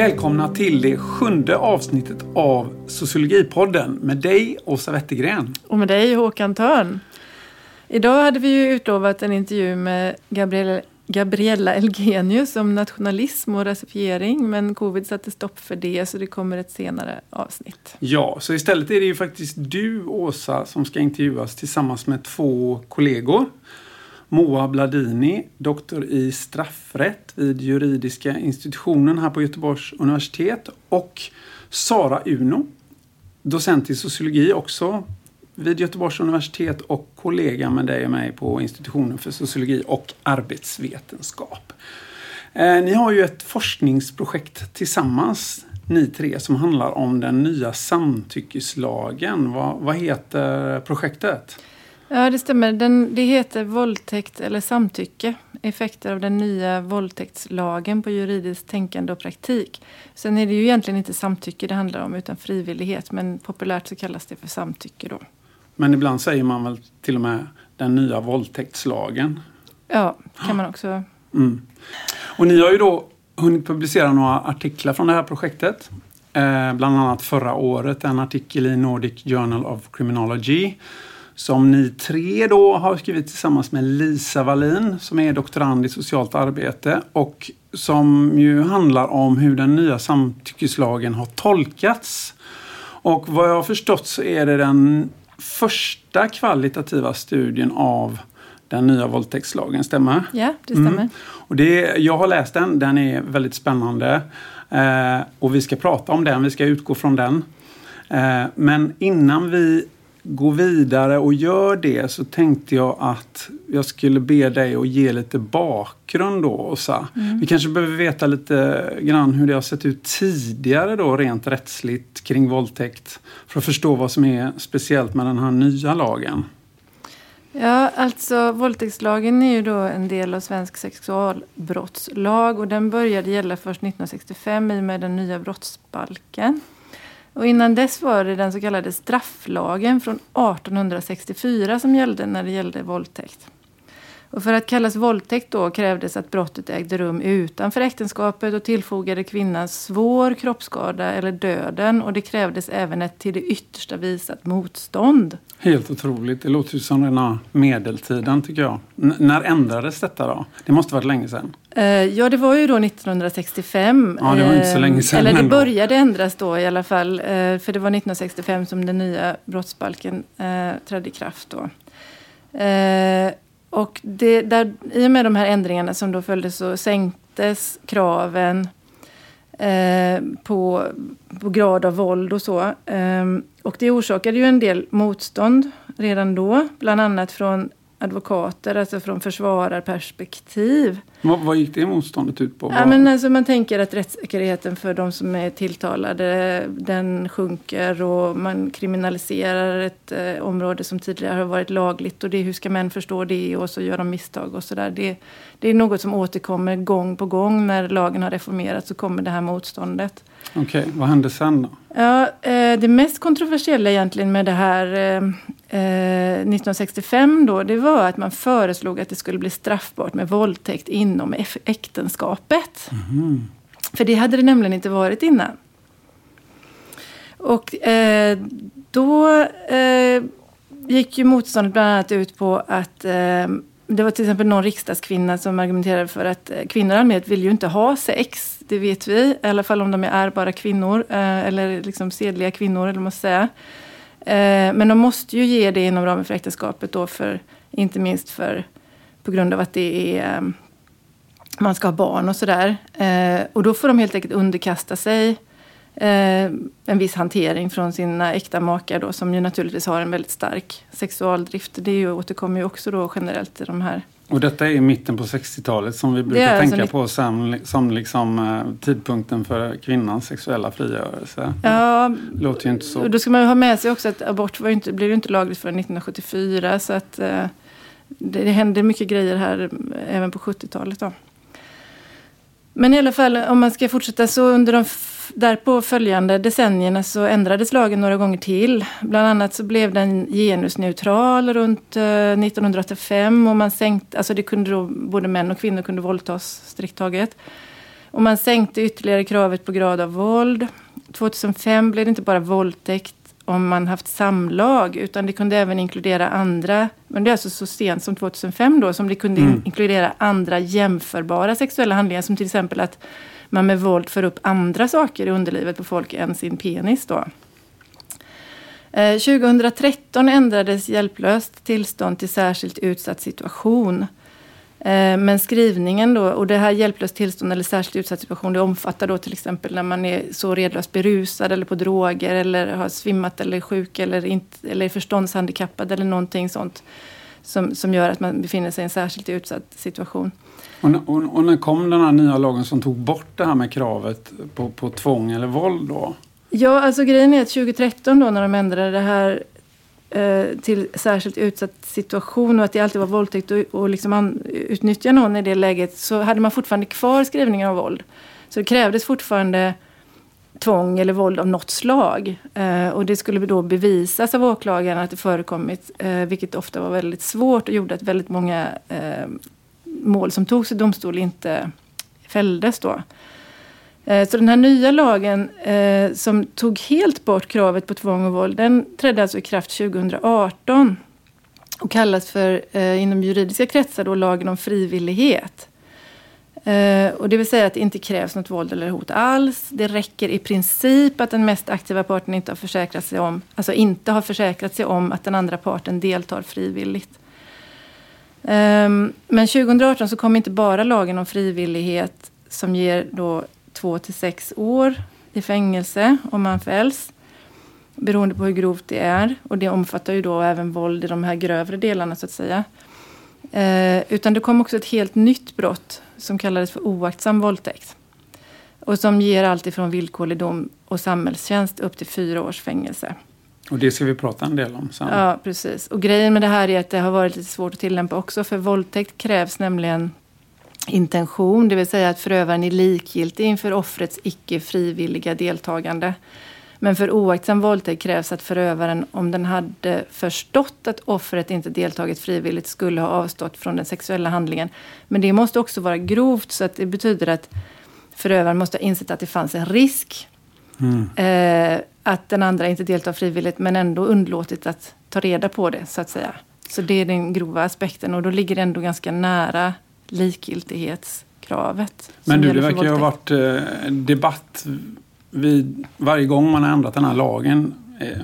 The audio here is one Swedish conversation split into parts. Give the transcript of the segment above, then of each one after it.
Välkomna till det sjunde avsnittet av Sociologipodden med dig Åsa Wettergren. Och med dig Håkan Törn. Idag hade vi ju utlovat en intervju med Gabriella, Gabriella Elgenius om nationalism och rasifiering men covid satte stopp för det så det kommer ett senare avsnitt. Ja, så istället är det ju faktiskt du Åsa som ska intervjuas tillsammans med två kollegor. Moa Bladini, doktor i straffrätt vid juridiska institutionen här på Göteborgs universitet och Sara Uno, docent i sociologi också vid Göteborgs universitet och kollega med dig och mig på institutionen för sociologi och arbetsvetenskap. Eh, ni har ju ett forskningsprojekt tillsammans ni tre som handlar om den nya samtyckeslagen. Vad, vad heter projektet? Ja, det stämmer. Den, det heter våldtäkt eller samtycke. Effekter av den nya våldtäktslagen på juridiskt tänkande och praktik. Sen är det ju egentligen inte samtycke det handlar om utan frivillighet. Men populärt så kallas det för samtycke då. Men ibland säger man väl till och med den nya våldtäktslagen? Ja, kan man också. Mm. Och ni har ju då hunnit publicera några artiklar från det här projektet. Eh, bland annat förra året en artikel i Nordic Journal of Criminology som ni tre då har skrivit tillsammans med Lisa Wallin som är doktorand i socialt arbete och som ju handlar om hur den nya samtyckeslagen har tolkats. Och vad jag har förstått så är det den första kvalitativa studien av den nya våldtäktslagen, stämmer? Ja, det stämmer. Mm. Och det, jag har läst den, den är väldigt spännande. Eh, och vi ska prata om den, vi ska utgå från den. Eh, men innan vi gå vidare och gör det så tänkte jag att jag skulle be dig att ge lite bakgrund då, Åsa. Mm. Vi kanske behöver veta lite grann hur det har sett ut tidigare då rent rättsligt kring våldtäkt för att förstå vad som är speciellt med den här nya lagen. Ja, alltså våldtäktslagen är ju då en del av svensk sexualbrottslag och den började gälla först 1965 i och med den nya brottsbalken. Och innan dess var det den så kallade strafflagen från 1864 som gällde när det gällde våldtäkt. Och för att kallas våldtäkt då krävdes att brottet ägde rum utanför äktenskapet och tillfogade kvinnan svår kroppsskada eller döden. Och det krävdes även ett till det yttersta visat motstånd. Helt otroligt. Det låter ju som rena medeltiden tycker jag. N när ändrades detta då? Det måste varit länge sedan. Uh, ja, det var ju då 1965. Ja, det var inte så länge sedan. Eller det ändå. började ändras då i alla fall. Uh, för det var 1965 som den nya brottsbalken uh, trädde i kraft då. Och det, där, i och med de här ändringarna som då följde så sänktes kraven eh, på, på grad av våld och så. Eh, och det orsakade ju en del motstånd redan då, bland annat från advokater, alltså från försvararperspektiv. Vad, vad gick det motståndet ut på? Ja, men alltså man tänker att rättssäkerheten för de som är tilltalade den sjunker och man kriminaliserar ett eh, område som tidigare har varit lagligt och det, hur ska män förstå det och så gör de misstag och sådär. Det, det är något som återkommer gång på gång när lagen har reformerats så kommer det här motståndet. Okej, okay, vad hände sen då? Ja, eh, det mest kontroversiella egentligen med det här eh, 1965 då, det var att man föreslog att det skulle bli straffbart med våldtäkt inom äktenskapet. Mm. För det hade det nämligen inte varit innan. Och eh, då eh, gick ju motståndet bland annat ut på att eh, det var till exempel någon riksdagskvinna som argumenterade för att eh, kvinnor i allmänhet vill ju inte ha sex. Det vet vi, i alla fall om de är ärbara kvinnor eh, eller liksom sedliga kvinnor eller vad man säga. Eh, men de måste ju ge det inom ramen för äktenskapet då för, inte minst för, på grund av att det är eh, man ska ha barn och sådär. Eh, och då får de helt enkelt underkasta sig en viss hantering från sina äkta makar då, som ju naturligtvis har en väldigt stark sexualdrift. Det återkommer ju också då generellt i de här och detta är i mitten på 60-talet som vi brukar alltså tänka alltså på som, som liksom, eh, tidpunkten för kvinnans sexuella frigörelse. Ja, det låter ju inte så. Då ska man ha med sig också att abort var inte, blev ju inte lagligt förrän 1974. Så att eh, det, det hände mycket grejer här även på 70-talet. Då. Men i alla fall, om man ska fortsätta så under de därpå följande decennierna så ändrades lagen några gånger till. Bland annat så blev den genusneutral runt eh, 1985 och man sänkte, alltså det kunde då, både män och kvinnor kunde våldtas strikt taget. Och man sänkte ytterligare kravet på grad av våld. 2005 blev det inte bara våldtäkt om man haft samlag utan det kunde även inkludera andra, men det är alltså så sent som 2005 då som det kunde mm. inkludera andra jämförbara sexuella handlingar som till exempel att man med våld för upp andra saker i underlivet på folk än sin penis då. 2013 eh, ändrades hjälplöst tillstånd till särskilt utsatt situation. Eh, men skrivningen då, och det här hjälplöst tillstånd eller särskilt utsatt situation, det omfattar då till exempel när man är så redlöst berusad eller på droger eller har svimmat eller är sjuk eller, inte, eller är förståndshandikappad eller någonting sånt som, som gör att man befinner sig i en särskilt utsatt situation. Och, och, och när kom den här nya lagen som tog bort det här med kravet på, på tvång eller våld då? Ja, alltså grejen är att 2013 då när de ändrade det här Eh, till särskilt utsatt situation och att det alltid var våldtäkt och, och liksom man utnyttja någon i det läget så hade man fortfarande kvar skrivningen av våld. Så det krävdes fortfarande tvång eller våld av något slag. Eh, och det skulle då bevisas av åklagaren att det förekommit, eh, vilket ofta var väldigt svårt och gjorde att väldigt många eh, mål som togs i domstol inte fälldes då. Eh, så den här nya lagen eh, som tog helt bort kravet på tvång och våld, den trädde alltså i kraft 2018 och kallas för eh, inom juridiska kretsar då lagen om frivillighet. Eh, och det vill säga att det inte krävs något våld eller hot alls. Det räcker i princip att den mest aktiva parten inte har försäkrat sig om, alltså inte har försäkrat sig om att den andra parten deltar frivilligt. Ehm, men 2018 så kom inte bara lagen om frivillighet som ger då två till sex år i fängelse om man fälls. Beroende på hur grovt det är. Och det omfattar ju då även våld i de här grövre delarna så att säga. Eh, utan det kom också ett helt nytt brott som kallades för oaktsam våldtäkt. Och som ger allt ifrån villkorlig dom och samhällstjänst upp till fyra års fängelse. Och det ska vi prata en del om sen. Ja, precis. Och grejen med det här är att det har varit lite svårt att tillämpa också. För våldtäkt krävs nämligen intention, det vill säga att förövaren är likgiltig inför offrets icke frivilliga deltagande. Men för oaktsam våldtäkt krävs att förövaren, om den hade förstått att offret inte deltagit frivilligt, skulle ha avstått från den sexuella handlingen. Men det måste också vara grovt, så att det betyder att förövaren måste ha insett att det fanns en risk. Mm. Eh, att den andra inte deltar frivilligt, men ändå underlåtit att ta reda på det, så att säga. Så det är den grova aspekten och då ligger det ändå ganska nära likgiltighetskravet. Men du, det verkar ju ha varit eh, debatt vid varje gång man har ändrat den här lagen. Eh,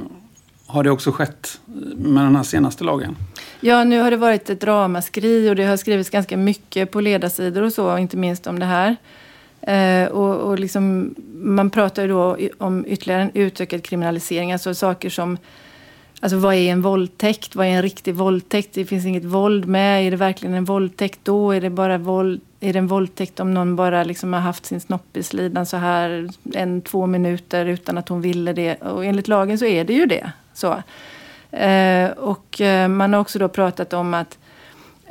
har det också skett med den här senaste lagen? Ja, nu har det varit ett ramaskri och det har skrivits ganska mycket på ledarsidor och så, inte minst om det här. Eh, och, och liksom, man pratar ju då om ytterligare en utökad kriminalisering, alltså saker som Alltså vad är en våldtäkt? Vad är en riktig våldtäkt? Det finns inget våld med. Är det verkligen en våldtäkt då? Är det bara våld? Är det en våldtäkt om någon bara liksom har haft sin snopp i slidan så här en, två minuter utan att hon ville det? Och enligt lagen så är det ju det. Så. Eh, och eh, man har också då pratat om att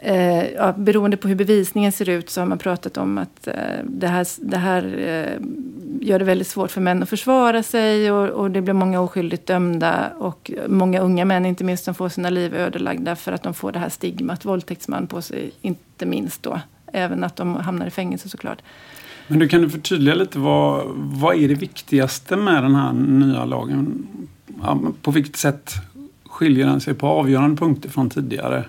Eh, ja, beroende på hur bevisningen ser ut så har man pratat om att eh, det här, det här eh, gör det väldigt svårt för män att försvara sig och, och, det blir många oskyldigt dömda och många unga män inte minst som får sina liv ödelagda för att de får det här stigmat våldtäktsman på sig, inte minst då. Även att de hamnar i fängelse såklart. Men du kan du förtydliga lite vad, vad är det viktigaste med den här nya lagen? Ja, på vilket sätt skiljer den sig på avgörande punkter från tidigare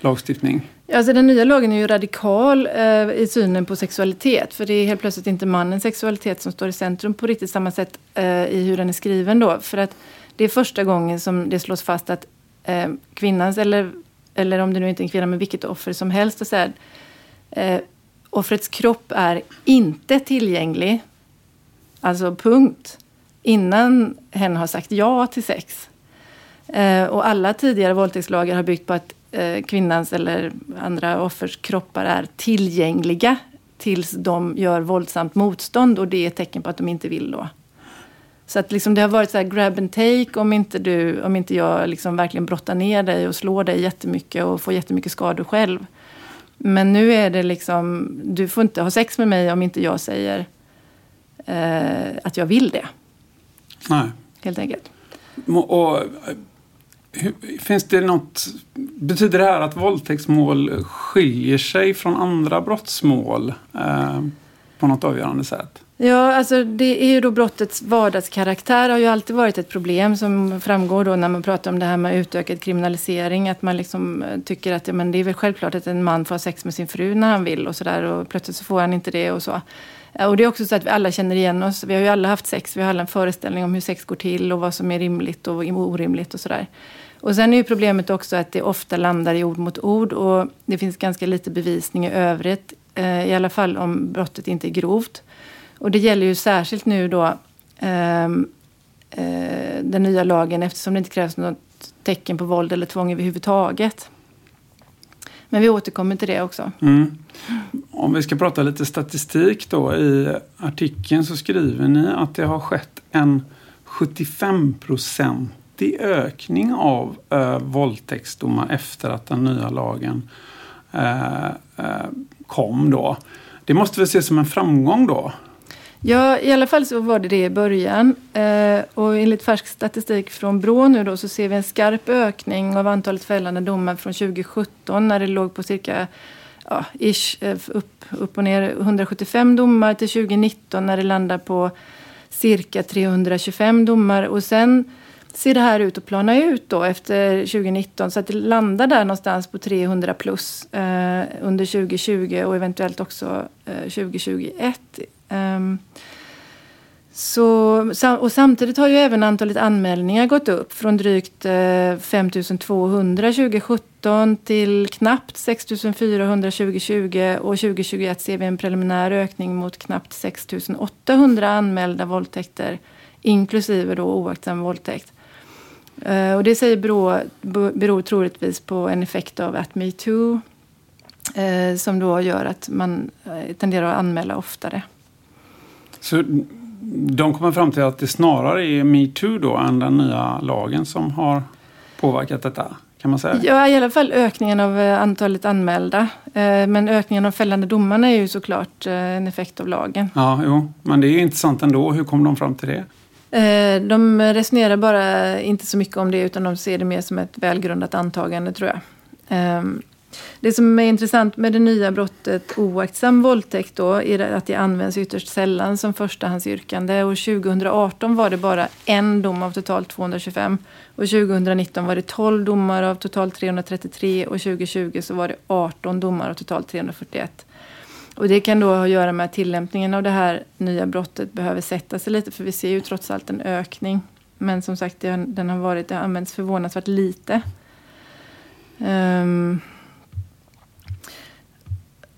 lagstiftning? Alltså den nya lagen är ju radikal eh, i synen på sexualitet. För det är helt plötsligt inte mannens sexualitet som står i centrum på riktigt samma sätt eh, i hur den är skriven då. För att det är första gången som det slås fast att eh, kvinnans, eller, eller om det nu inte är en kvinna, men vilket offer som helst, så här, eh, offrets kropp är inte tillgänglig, alltså punkt, innan hen har sagt ja till sex. Eh, och alla tidigare våldtäktslagar har byggt på att kvinnans eller andra offers kroppar är tillgängliga tills de gör våldsamt motstånd och det är ett tecken på att de inte vill då. Så att liksom det har varit så grab and take om inte, du, om inte jag liksom verkligen brottar ner dig och slår dig jättemycket och får jättemycket skador själv. Men nu är det liksom, du får inte ha sex med mig om inte jag säger eh, att jag vill det. Nej. Helt enkelt. Och Finns det något, betyder det här att våldtäktsmål skiljer sig från andra brottsmål? Eh, på något avgörande sätt? Ja, alltså det är ju då brottets vardagskaraktär har ju alltid varit ett problem som framgår då när man pratar om det här med utökad kriminalisering. Att man liksom eh, tycker att ja, men det är väl självklart att en man får ha sex med sin fru när han vill och sådär och plötsligt så får han inte det och så. Eh, och det är också så att vi alla känner igen oss. Vi har ju alla haft sex, vi har alla en föreställning om hur sex går till och vad som är rimligt och orimligt och sådär. Och sen är ju problemet också att det ofta landar i ord mot ord och det finns ganska lite bevisning i övrigt. Eh, I alla fall om brottet inte är grovt. Och det gäller ju särskilt nu då ehm, eh, den nya lagen eftersom det inte krävs något tecken på våld eller tvång överhuvudtaget. Men vi återkommer till det också. Mm. Om vi ska prata lite statistik då. I artikeln så skriver ni att det har skett en 75 procent kraftig ökning av eh, våldtäktsdomar efter att den nya lagen eh, eh, kom då. Det måste väl ses som en framgång då? Ja, i alla fall så var det det i början. Eh, och enligt färsk statistik från Brå nu då så ser vi en skarp ökning av antalet fällande domar från 2017 när det låg på cirka ja, ish, eh, upp, upp och ner 175 domar till 2019 när det landar på cirka 325 domar. Och sen ser det här ut att plana ut då efter 2019 så att det landar där någonstans på 300 plus eh, under 2020 och eventuellt också eh, 2021. Um, ehm, så, och samtidigt har ju även antalet anmälningar gått upp från drygt eh, 5200 2017 till knappt 6400 2020 och 2021 ser vi en preliminär ökning mot knappt 6800 anmälda våldtäkter inklusive då oaktsam våldtäkt. Eh, och det säger Brå beror troligtvis på en effekt av att metoo eh, som då gör att man eh, tenderar att anmäla oftare. Så de kommer fram till att det snarare är metoo då än den nya lagen som har påverkat detta? Kan man säga? Ja, i alla fall ökningen av antalet anmälda. Men ökningen av fällande domarna är ju såklart en effekt av lagen. Ja, jo. Men det är intressant ändå. Hur kom de fram till det? Eh, de resonerar bara inte så mycket om det utan de ser det mer som ett välgrundat antagande tror jag. Ehm, det som är intressant med det nya brottet oaktsam våldtäkt då är att det används ytterst sällan som förstahandsyrkande. Och 2018 var det bara en dom av totalt 225. Och 2019 var det 12 domar av totalt 333 och 2020 så var det 18 domar av totalt 341. Och det kan då ha att göra med att tillämpningen av det här nya brottet behöver sätta sig lite för vi ser ju trots allt en ökning. Men som sagt, den har, varit, det har använts förvånansvärt lite. Um,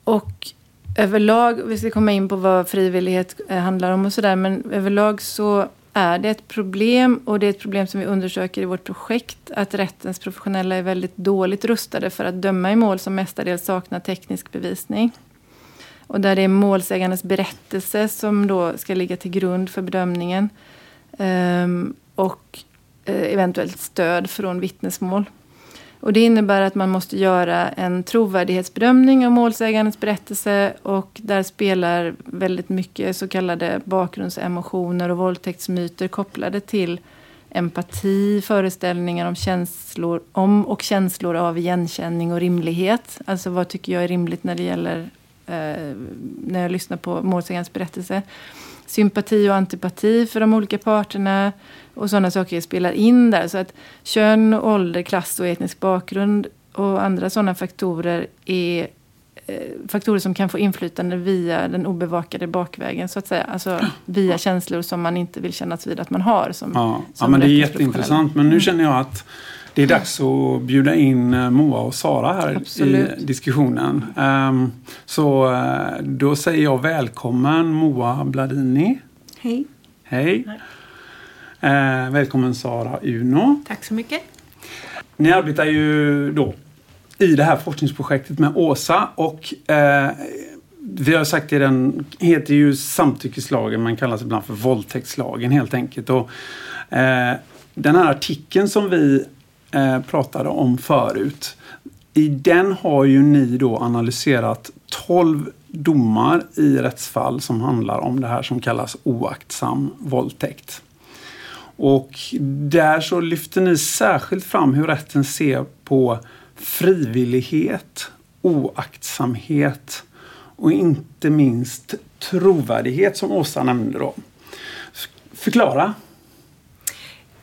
och överlag, vi ska komma in på vad frivillighet eh, handlar om och sådär, men överlag så är det ett problem och det är ett problem som vi undersöker i vårt projekt att rättens professionella är väldigt dåligt rustade för att döma i mål som mestadels saknar teknisk bevisning. Och där det är målsägandens berättelse som då ska ligga till grund för bedömningen. Um, och uh, eventuellt stöd från vittnesmål. Och det innebär att man måste göra en trovärdighetsbedömning av målsägandens berättelse och där spelar väldigt mycket så kallade bakgrundsemotioner och våldtäktsmyter kopplade till empati, föreställningar om, känslor, om och känslor av igenkänning och rimlighet. Alltså vad tycker jag är rimligt när det gäller när jag lyssnar på målsägandens berättelse. Sympati och antipati för de olika parterna och sådana saker spelar in där. Så att kön, ålder, klass och etnisk bakgrund och andra sådana faktorer är eh, faktorer som kan få inflytande via den obevakade bakvägen så att säga. Alltså via känslor som man inte vill kännas vid att man har. Som, ja, som ja men det är jätteintressant. Men nu mm. känner jag att det är dags att bjuda in eh, Moa och Sara här Absolut. i diskussionen. Um, så uh, då säger jag välkommen Moa Bladini. Hej. Hej. Eh, välkommen Sara Uno. Tack så mycket. Ni arbetar ju då i det här forskningsprojektet med Åsa och eh, vi har sagt att den heter ju samtyckeslagen men kallas ibland för våldtäktslagen helt enkelt. Och, eh, den här artikeln som vi eh, pratade om förut. I den har ju ni då analyserat 12 domar i rättsfall som handlar om det här som kallas oaktsam våldtäkt. Och där så lyfter ni särskilt fram hur rätten ser på frivillighet, oaktsamhet och inte minst trovärdighet som Åsa nämnde då. Förklara.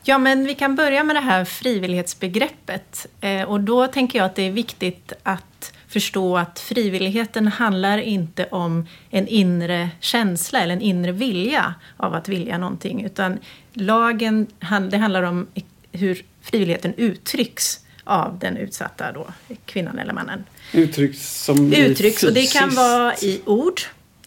Ja, men vi kan börja med det här frivillighetsbegreppet. Eh, och då tänker jag att det är viktigt att förstå att frivilligheten handlar inte om en inre känsla eller en inre vilja av att vilja någonting, utan lagen, det handlar om hur frivilligheten uttrycks av den utsatta då, kvinnan eller mannen. Uttrycks som Uttrycks, och det kan vara i ord,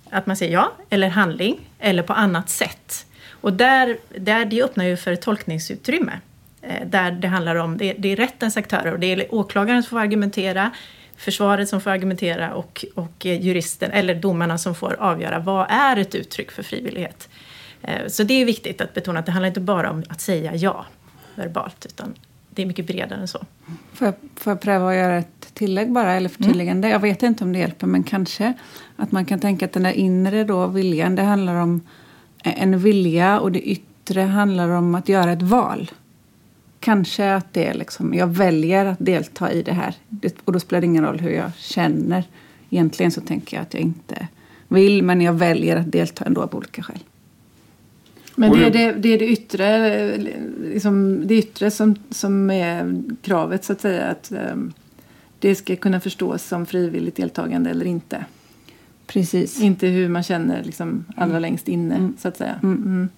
att man säger ja, eller handling, eller på annat sätt. Och där, där det öppnar ju för tolkningsutrymme. Eh, där det handlar om, det, det är rättens aktörer och det är åklagaren som får argumentera, försvaret som får argumentera och, och juristen eller domarna som får avgöra vad är ett uttryck för frivillighet. Eh, så det är viktigt att betona att det handlar inte bara om att säga ja verbalt utan det är mycket bredare än så. Får jag, får jag pröva att göra ett tillägg bara, eller förtydligande? Mm. Jag vet inte om det hjälper, men kanske. Att man kan tänka att den där inre då, viljan, det handlar om en vilja och det yttre handlar om att göra ett val. Kanske att det är liksom, jag väljer att delta i det här. och då spelar det ingen roll hur jag känner. Egentligen så tänker jag att jag inte vill, men jag väljer att delta ändå av olika skäl. Men det är det, det, är det yttre, liksom det yttre som, som är kravet så att säga. Att um, det ska kunna förstås som frivilligt deltagande eller inte. Precis. Inte hur man känner liksom allra mm. längst inne mm. så att säga. Mm. mm.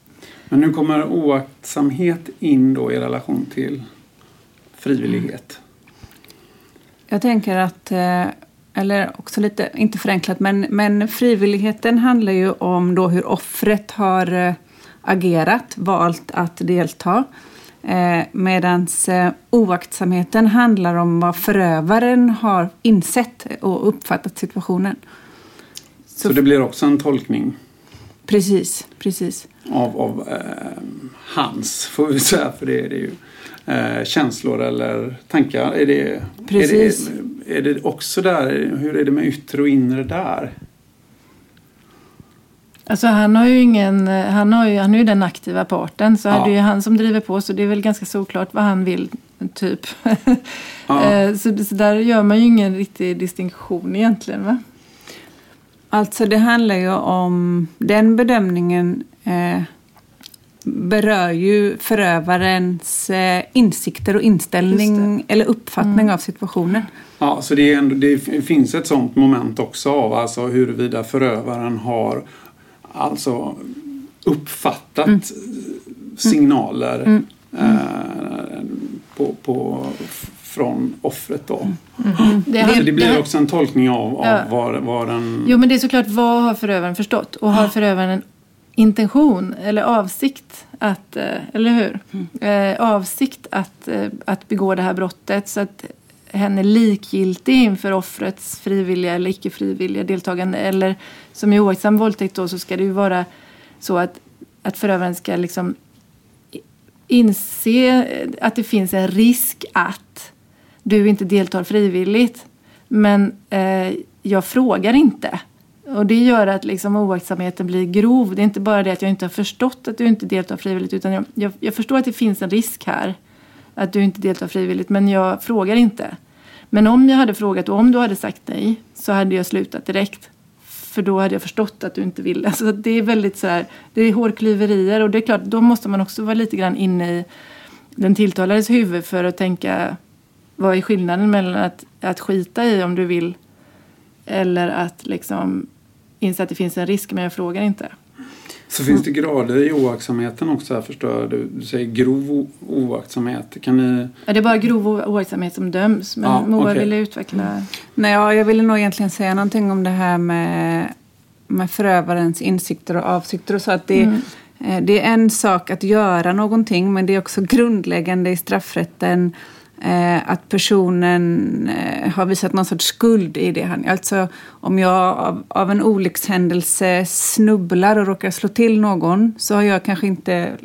Men nu kommer oaktsamhet in då i relation till frivillighet. Jag tänker att, eh, eller också lite, inte förenklat, men, men frivilligheten handlar ju om då hur offret har eh, agerat, valt att delta. Eh, Medan eh, oaktsamheten handlar om vad förövaren har insett och uppfattat situationen. Så, Så det blir också en tolkning? Precis, precis. Av, av eh, hans, får vi säga, för det är det ju. Eh, känslor eller tankar. Är det, precis. Är det, är det också där, hur är det med yttre och inre där? Alltså han har ju ingen, han, har ju, han är ju den aktiva parten så ja. det är ju han som driver på så det är väl ganska såklart vad han vill typ. Ja. Eh, så, så, där gör man ju ingen riktig distinktion egentligen va? Alltså det handlar ju om, den bedömningen eh, berör ju förövarens eh, insikter och inställning eller uppfattning mm. av situationen. Ja, så det, ändå, det, finns ett sånt moment också av alltså huruvida förövaren har alltså uppfattat mm. signaler mm. Eh, på, på, från offret då. Mm. Det, det, det, blir också en tolkning av, av ja. vad, vad den... Jo men det är såklart vad har förövaren förstått och har förövaren en intention eller avsikt att, eh, eller hur? Mm. Eh, avsikt att, eh, att begå det här brottet så att hen är likgiltig inför offrets frivilliga eller icke frivilliga deltagande. Eller som i oaktsam våldtäkt då så ska det ju vara så att, att förövaren ska liksom inse att det finns en risk att du inte deltar frivilligt. Men eh, jag frågar inte. Och det gör att liksom oaktsamheten blir grov. Det är inte bara det att jag inte har förstått att du inte deltar frivilligt utan jag, jag, jag förstår att det finns en risk här att du inte deltar frivilligt men jag frågar inte. Men om jag hade frågat och om du hade sagt nej så hade jag slutat direkt. För då hade jag förstått att du inte ville. Så det är väldigt så här, det är hårklyverier och det är klart, då måste man också vara lite grann inne i den tilltalades huvud för att tänka vad är skillnaden mellan att, att skita i om du vill eller att liksom inse att det finns en risk men jag frågar inte. Så finns det grader i oaktsamheten också här förstår jag. Du, du säger grov oaktsamhet. Kan ni... Ja, det är bara grov oaktsamhet som döms. Men ja, Moa okay. ville utveckla. Mm. Nej, ja, jag ville nog egentligen säga någonting om det här med, med förövarens insikter och avsikter och så. Att det, mm. Eh, det är en sak att göra någonting men det är också grundläggande i straffrätten att personen eh, har visat någon sorts skuld i det han Alltså om jag av, av, en olyckshändelse snubblar och råkar slå till någon så har jag kanske inte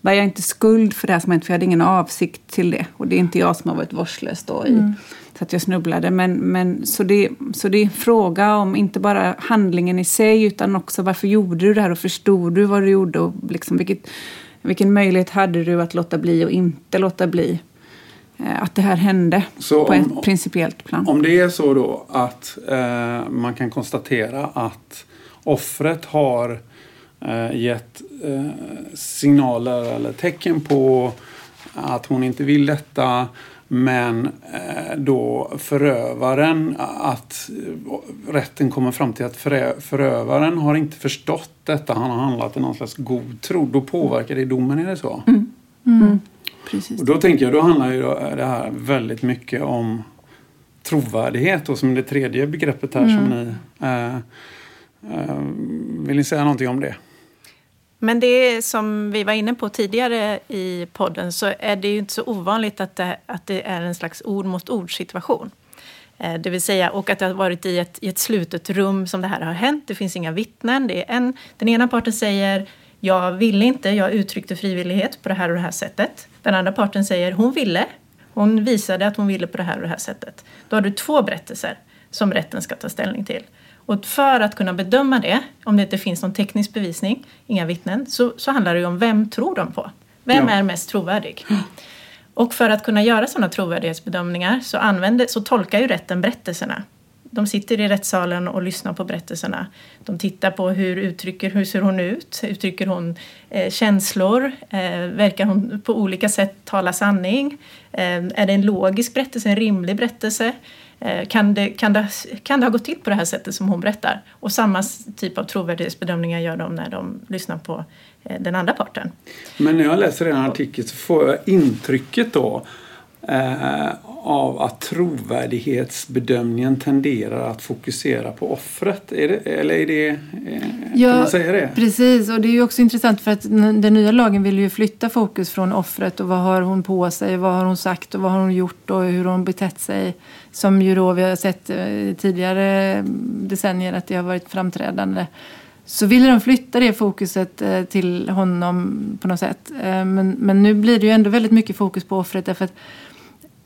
bär jag inte skuld för det här som hänt för jag hade ingen avsikt till det. Och det är inte jag som har varit vårdslös då i, mm. så att jag snubblade. Men, men, så, det, så det är en fråga om inte bara handlingen i sig utan också varför gjorde du det här och förstod du vad du gjorde och liksom vilket, vilken möjlighet hade du att låta bli och inte låta bli. Eh, att det här hände så på om, ett principiellt plan. Om det är så då att eh, man kan konstatera att offret har eh, gett eh, signaler eller tecken på att hon inte vill detta. Men eh, då förövaren, att eh, rätten kommer fram till att förö, förövaren har inte förstått detta. Han har handlat i någon slags god tro. Då påverkar det domen, är det så? Mm. Mm. Precis. Och då tänker jag, då handlar ju det här väldigt mycket om trovärdighet och som det tredje begreppet här som ni... Eh, eh, vill ni säga någonting om det? Men det som vi var inne på tidigare i podden så är det ju inte så ovanligt att det, att det är en slags ord mot ord situation. Eh, det vill säga, och att det har varit i ett, i ett slutet rum som det här har hänt. Det finns inga vittnen. Det är en, den ena parten säger jag ville inte, jag uttryckte frivillighet på det här och det här sättet. Den andra parten säger hon ville, hon visade att hon ville på det här och det här sättet. Då har du två berättelser som rätten ska ta ställning till. Och för att kunna bedöma det, om det inte finns någon teknisk bevisning, inga vittnen, så, så handlar det ju om vem tror de på? Vem ja. är mest trovärdig? Och för att kunna göra sådana trovärdighetsbedömningar så, använder, så tolkar ju rätten berättelserna. De sitter i rättssalen och lyssnar på berättelserna. De tittar på hur uttrycker hur ser hon ut? Uttrycker hon eh, känslor? Eh, verkar hon på olika sätt tala sanning? Eh, är det en logisk berättelse, en rimlig berättelse? Eh, kan det, kan, det, kan det ha gått till på det här sättet som hon berättar? Och samma typ av trovärdighetsbedömningar gör de när de lyssnar på eh, den andra parten. Men när jag läser den här artikeln så får jag intrycket då eh, av att trovärdighetsbedömningen tenderar att fokusera på offret. Är det, eller är det, eh, ja, kan man säga det? Precis, och det är också intressant för att den nya lagen vill ju flytta fokus från offret och vad har hon på sig, vad har hon sagt och vad har hon gjort och hur har hon betett sig. Som ju då vi har sett eh, tidigare decennier att det har varit framträdande så ville de flytta det fokuset eh, till honom på något sätt. Eh, men, men nu blir det ju ändå väldigt mycket fokus på offret därför att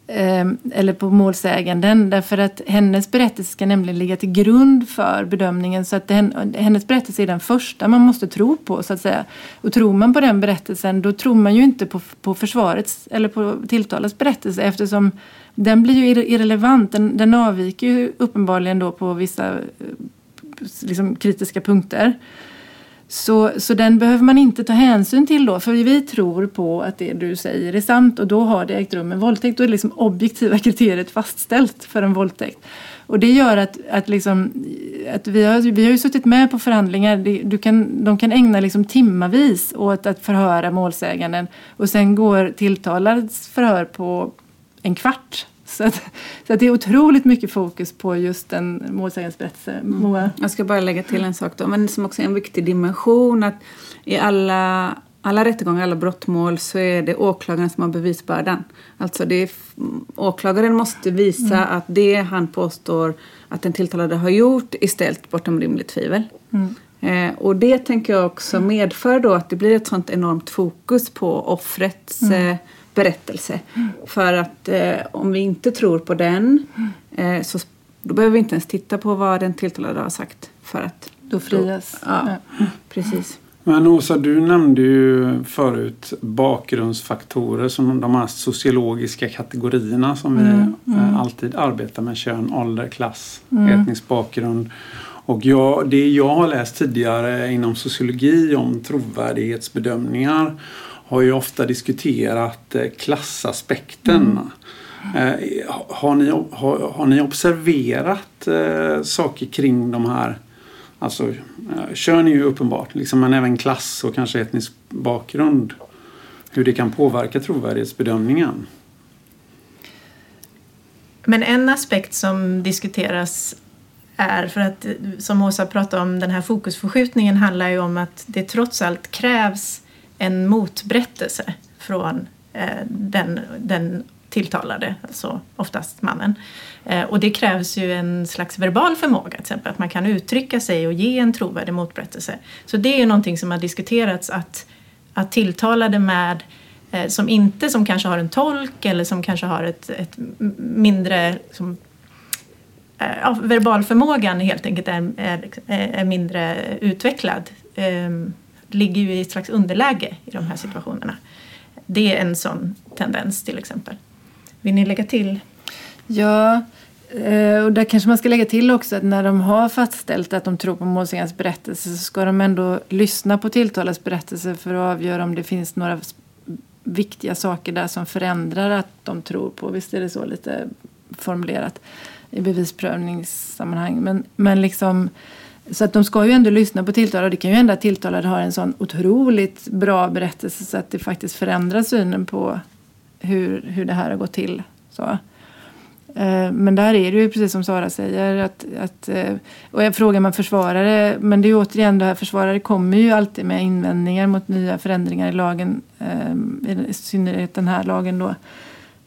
eh, eller på målsäganden. Därför att hennes berättelse ska nämligen ligga till grund för bedömningen. Så att hennes berättelse är den första man måste tro på så att säga. Och tror man på den berättelsen då tror man ju inte på, på försvarets eller på tilltalets berättelse eftersom den blir ju irrelevant. Den, den avviker ju uppenbarligen då på vissa liksom, kritiska punkter. Så, så den behöver man inte ta hänsyn till då, för vi tror på att det du säger är sant och då har det ägt rum en våldtäkt. Då är det liksom objektiva kriteriet fastställt för en våldtäkt. Och det gör att, att, liksom, att vi, har, vi har ju suttit med på förhandlingar. Du kan, de kan ägna liksom timmavis åt att förhöra målsäganden och sen går tilltalads förhör på en kvart. Så, att, så att det är otroligt mycket fokus på just en målsägandens berättelse. Mm. Jag ska bara lägga till en sak då, men som också är en viktig dimension. att I alla, alla rättegångar, alla brottmål så är det åklagaren som har bevisbördan. Alltså det är, åklagaren måste visa mm. att det han påstår att den tilltalade har gjort är ställt bortom rimligt tvivel. Mm. Eh, och det tänker jag också medför då att det blir ett sånt enormt fokus på offrets mm. eh, berättelse. Mm. För att eh, om vi inte tror på den eh, så då behöver vi inte ens titta på vad den tilltalade har sagt. För att då frias. Då, ja, ja, precis. Men Åsa, du nämnde ju förut bakgrundsfaktorer som de här sociologiska kategorierna som mm, vi mm. alltid arbetar med. Kön, ålder, klass, mm. etnisk bakgrund. Och jag, det jag har läst tidigare inom sociologi om trovärdighetsbedömningar har ju ofta diskuterat eh, klassaspekten. Mm. Har, ni, har, har ni observerat eh, saker kring de här Alltså, kön är ju uppenbart, liksom, men även klass och kanske etnisk bakgrund. Hur det kan påverka trovärdighetsbedömningen. Men en aspekt som diskuteras är för att, som Åsa pratade om, den här fokusförskjutningen handlar ju om att det trots allt krävs en motberättelse från eh, den, den tilltalade, alltså oftast mannen. Eh, och det krävs ju en slags verbal förmåga, till exempel att man kan uttrycka sig och ge en trovärdig motberättelse. Så det är ju någonting som har diskuterats att, att tilltalade med eh, som inte som kanske har en tolk eller som kanske har ett, ett mindre som, Eh, ja, verbalförmågan helt enkelt är, är, är mindre utvecklad. Um, ligger ju i ett slags underläge i de här situationerna. Det är en sån tendens till exempel. Vill ni lägga till? Ja, eh, och där kanske man ska lägga till också att när de har fastställt att de tror på målsägandens berättelse så ska de ändå lyssna på tilltalets berättelse för att avgöra om det finns några viktiga saker där som förändrar att de tror på. Visst är det så lite formulerat i bevisprövningssammanhang. Men, men liksom, så att de ska ju ändå lyssna på tilltalade. Det kan ju hända att tilltalade har en sån otroligt bra berättelse så att det faktiskt förändrar synen på hur, hur det här har gått till. Så. Eh, men där är det ju precis som Sara säger. Att, att, eh, och jag frågar man försvarare, men det är ju återigen det här försvarare kommer ju alltid med invändningar mot nya förändringar i lagen. Eh, I synnerhet den här lagen då,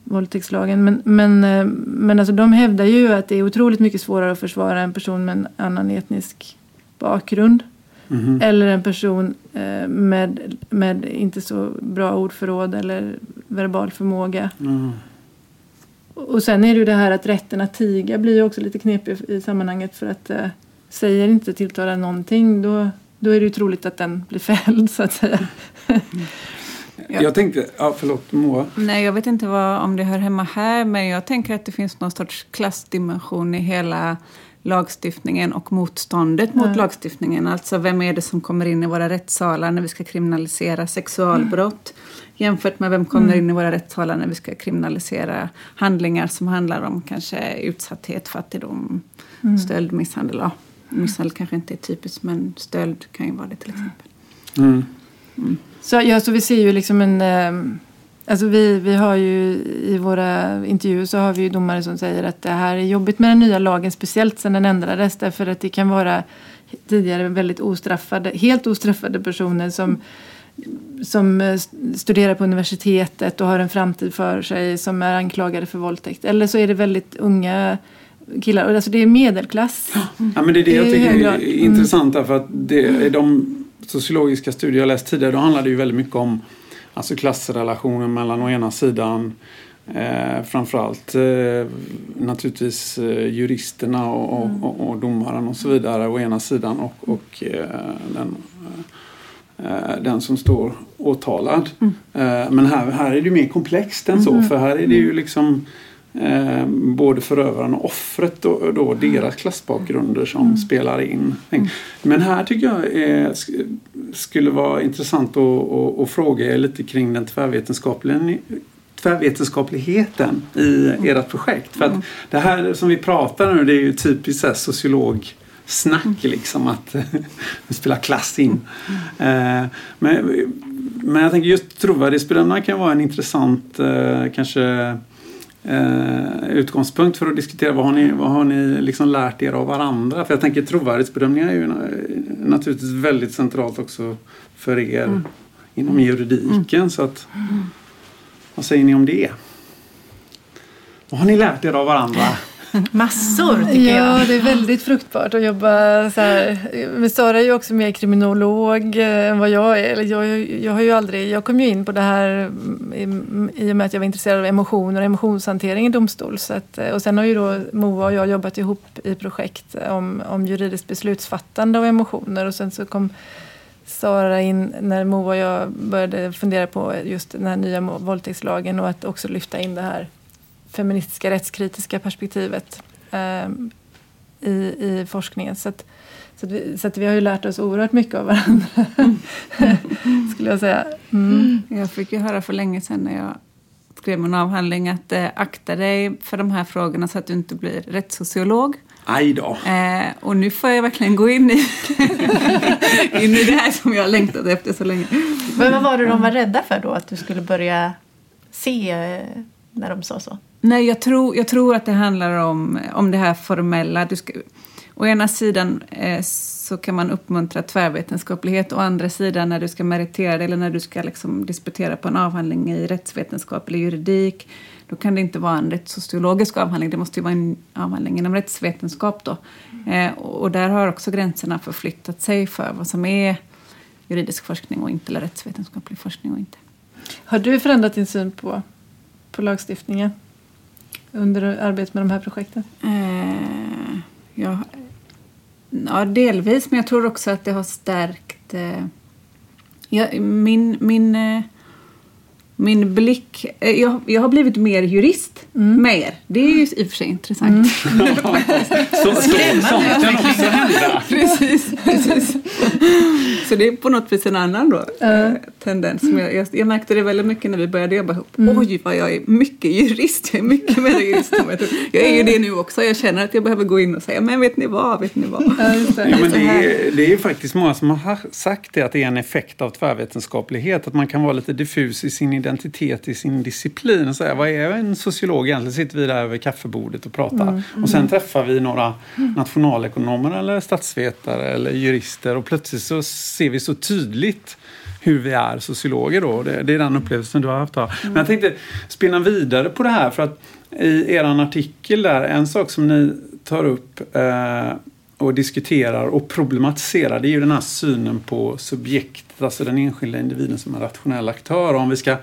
våldtäktslagen. Men, men, men alltså de hävdar ju att det är otroligt mycket svårare att försvara en person med en annan etnisk bakgrund. Mm. Eller en person med, med inte så bra ordförråd eller verbal förmåga. Mm. Och sen är det ju det här att rätten att tiga blir ju också lite knepig i sammanhanget för att eh, säger inte tilltalaren någonting då, då är det ju troligt att den blir fälld så att säga. Mm. Jag tänkte, ja förlåt Moa. Nej jag vet inte vad, om det hör hemma här men jag tänker att det finns någon sorts klassdimension i hela lagstiftningen och motståndet mot mm. lagstiftningen. Alltså vem är det som kommer in i våra rättssalar när vi ska kriminalisera sexualbrott? Mm jämfört med vem kommer mm. in i våra rättssalar när vi ska kriminalisera handlingar som handlar om kanske utsatthet, fattigdom, mm. stöld, misshandel. Ja, misshandel kanske inte är typiskt men stöld kan ju vara det till exempel. Mm. Mm. Så, ja, så vi ser ju liksom en... Eh, alltså vi, vi har ju i våra intervjuer så har vi ju domare som säger att det här är jobbigt med den nya lagen, speciellt sen den ändrades. Därför att det kan vara tidigare väldigt ostraffade, helt ostraffade personer som som eh, studerar på universitetet och har en framtid för sig som är anklagade för våldtäkt. Eller så är det väldigt unga killar. Alltså det är medelklass. Ja, men det är det jag tycker är mm. intressant därför att det, i de sociologiska studier jag läst tidigare då handlar det ju väldigt mycket om alltså klassrelationen mellan å ena sidan eh, framförallt eh, naturligtvis eh, juristerna och, och, och, och domaren och så vidare å ena sidan och, och eh, den Eh, den som står åtalad. Mm. Eh, men här, här är det mer komplext än så mm. för här är det ju liksom eh, både förövaren och offret och då deras klassbakgrunder som mm. spelar in. Mm. Men här tycker jag är, skulle vara intressant att, att, att fråga er lite kring den tvärvetenskapliga tvärvetenskapligheten i mm. ert projekt. För att mm. det här som vi pratar nu det är ju typiskt sociolog snack liksom att spela klass in. Mm. Men, men jag tänker just trovärdighetsbedömningar kan vara en intressant eh, kanske eh, utgångspunkt för att diskutera vad har ni, vad har ni liksom lärt er av varandra? För jag tänker trovärdighetsbedömningar är ju naturligtvis väldigt centralt också för er mm. inom juridiken. Mm. Så att, vad säger ni om det? Vad har ni lärt er av varandra? Massor tycker jag. Ja, det är väldigt fruktbart att jobba så här. Men Sara är ju också mer kriminolog eh, än vad jag är. Jag, jag, har ju aldrig, jag kom ju in på det här i, i och med att jag var intresserad av emotioner och emotionshantering i domstol. Så att, eh, och sen har ju då Moa och jag jobbat ihop i projekt om, om juridiskt beslutsfattande och emotioner. Och sen så kom Sara in när Moa och jag började fundera på just den här nya våldtäktslagen och att också lyfta in det här feministiska rättskritiska perspektivet eh, i, i forskningen. Så, att, så, att vi, så att vi har ju lärt oss oerhört mycket av varandra, skulle jag säga. Mm. Jag fick ju höra för länge sedan när jag skrev min avhandling att eh, akta dig för de här frågorna så att du inte blir rättssociolog. Aj då. Eh, och nu får jag verkligen gå in i, in i det här som jag längtat efter så länge. Men vad var det de var rädda för då? Att du skulle börja se eh, när de sa så? Nej, jag tror, jag tror att det handlar om, om det här formella. Du ska, å ena sidan eh, så kan man uppmuntra tvärvetenskaplighet. Å andra sidan när du ska meritera dig eller när du ska liksom disputera på en avhandling i rättsvetenskap eller juridik. Då kan det inte vara en rättssociologisk avhandling. Det måste ju vara en avhandling inom rättsvetenskap. Då. Eh, och där har också gränserna förflyttat sig för vad som är juridisk forskning och inte, eller rättsvetenskaplig forskning och inte. Har du förändrat din syn på, på lagstiftningen? Under arbetet med de här projekten? Eh, ja, ja, delvis. Men jag tror också att det har stärkt... Eh, ja, min, min, eh, min blick, eh, jag, jag har blivit mer jurist Mm. med er. Det är ju i och för sig intressant. Så, så, sånt kan också hända. precis, precis. Så det är på något vis en annan då, eh, tendens. Som jag, jag, jag märkte det väldigt mycket när vi började jobba ihop. Mm. Oj vad jag är mycket jurist, jag är mycket mer jurist än jag tror. Jag är ju det nu också, jag känner att jag behöver gå in och säga, men vet ni vad, vet ni vad. Ja, men det, är, det är ju faktiskt många som har sagt det, att det är en effekt av tvärvetenskaplighet. Att man kan vara lite diffus i sin identitet, i sin disciplin. Och säga, vad är en sociolog egentligen? Sitter vi där över kaffebordet och pratar. Och sen träffar vi några nationalekonomer eller statsvetare eller jurister och plötsligt så ser vi så tydligt hur vi är sociologer då. Det, det är den upplevelsen du har haft. Då. Men jag tänkte spinna vidare på det här för att i er artikel där, en sak som ni tar upp eh, och diskuterar och problematiserar det är ju den här synen på subjektet, alltså den enskilda individen som en rationell aktör. Och om vi ska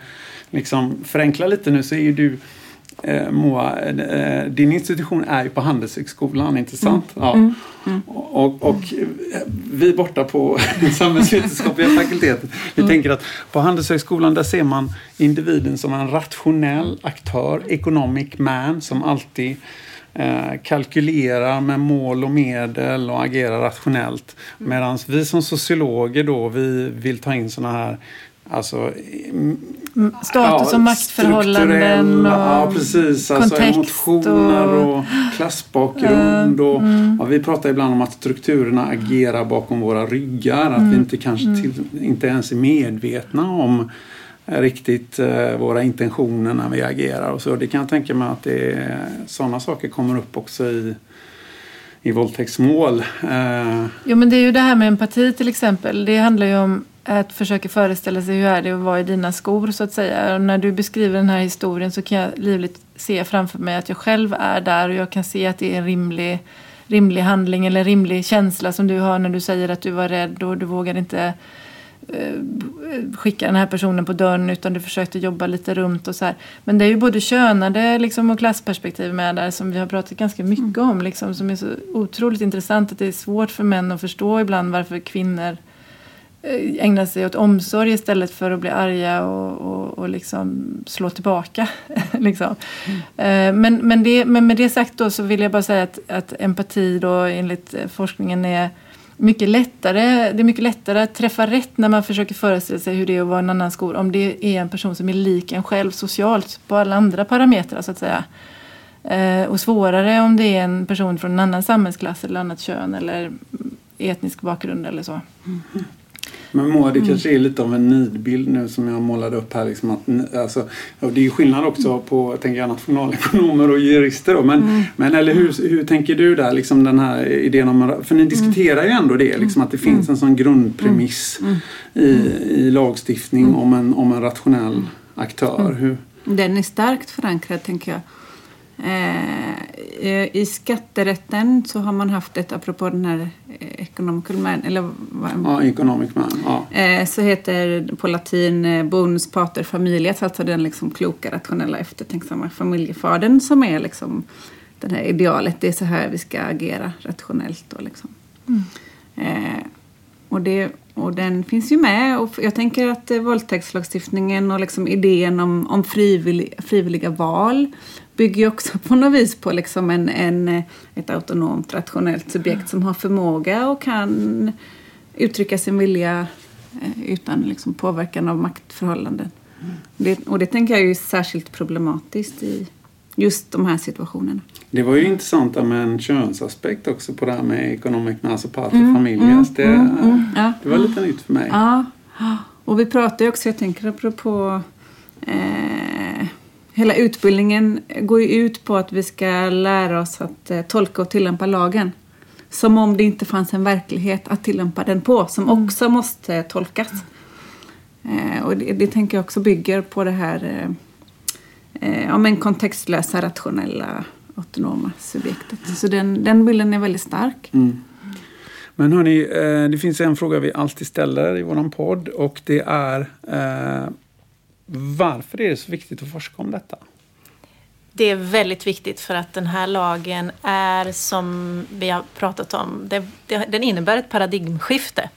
liksom förenkla lite nu så är ju du Eh, Moa, eh, din institution är ju på Handelshögskolan, inte sant? Ja. Och, och eh, vi borta på samhällsvetenskapliga fakulteten, vi tänker att på Handelshögskolan där ser man individen som en rationell aktör, economic man, som alltid kalkylerar med mål och medel och agerar rationellt. Medan vi som sociologer då, vi vill ta in sådana här Alltså, Mm, Status och maktförhållanden och ja, precis, alltså emotioner och- och, klassbakgrund. Och, mm. ja, vi pratar ibland om att strukturerna agerar bakom våra ryggar. Att Mm. vi inte kanske till, inte ens är medvetna om eh, riktigt eh, våra intentioner när vi agerar. Och så. Det kan jag tänka mig att det är, sådana saker kommer upp också i, i våldtäktsmål. Eh, jo men det är ju det här med empati till exempel. Det handlar ju om att försöka föreställa sig hur är det att vara i dina skor så att säga. Och när du beskriver den här historien så kan jag livligt se framför mig att jag själv är där och jag kan se att det är en rimlig, rimlig handling eller en rimlig känsla som du har när du säger att du var rädd och du vågade inte skicka den här personen på dörren utan du försökte jobba lite runt och så här. Men det är ju både könade liksom, och klassperspektiv med där som vi har pratat ganska mycket om. Liksom, som är så otroligt intressant att det är svårt för män att förstå ibland varför kvinnor eh, ägnar sig åt omsorg istället för att bli arga och, och, och liksom slå tillbaka. liksom. Eh, men, men, det, men med det sagt då så vill jag bara säga att, att empati då enligt eh, forskningen är mycket lättare, det är mycket lättare att träffa rätt när man försöker föreställa sig hur det är att vara en annan skor. Om det är en person som är lik en själv socialt på alla andra parametrar så att säga. Eh, och svårare om det är en person från en annan samhällsklass eller annat kön eller etnisk bakgrund eller så. Mm-hmm. Men Moa, Mm. det kanske är lite av en nidbild nu som jag målade upp här. Liksom att, alltså, det är ju skillnad också på tänker jag, nationalekonomer och jurister. Då. Men, Mm. men eller hur, hur tänker du där? Liksom den här idén om, Mm. för ni diskuterar ju ändå det, liksom, att det finns en sån grundpremiss Mm. i, i lagstiftning om, en, om en rationell aktör. Mm. Hur, Den är starkt förankrad, tänker jag. Eh, I skatterätten så har man haft ett, apropå den här eh, economical man, eller vad, ja, economic man. Ja. Eh, så heter på latin eh, bonus pater familias, alltså den liksom kloka, rationella, eftertänksamma familjefadern som är liksom det här idealet. Det är så här vi ska agera rationellt. Då, liksom. eh, och, det, och den finns ju med. Och jag tänker att eh, våldtäktslagstiftningen och liksom idén om, om frivillig, frivilliga val bygger ju också på något vis på liksom en, en, ett autonomt rationellt subjekt som har förmåga och kan uttrycka sin vilja eh, utan liksom påverkan av maktförhållanden. Det, och det tänker jag är ju särskilt problematiskt i just de här situationerna. Det var ju intressant med en könsaspekt också på det här med economic man, alltså pater Mm, familias. det, Ja. det var lite nytt för mig. Ja, och vi pratar ju också, jag tänker apropå eh, hela utbildningen går ju ut på att vi ska lära oss att eh, tolka och tillämpa lagen. Som om det inte fanns en verklighet att tillämpa den på, som också måste tolkas. Eh, och det, det tänker jag också bygger på det här eh, ja, men kontextlösa, rationella, autonoma subjektet. Så den, den bilden är väldigt stark. Mm. Men hörni, det finns en fråga vi alltid ställer i våran podd och det är varför är det så viktigt att forska om detta? Det är väldigt viktigt för att den här lagen är som vi har pratat om, det, det, den innebär ett paradigmskifte.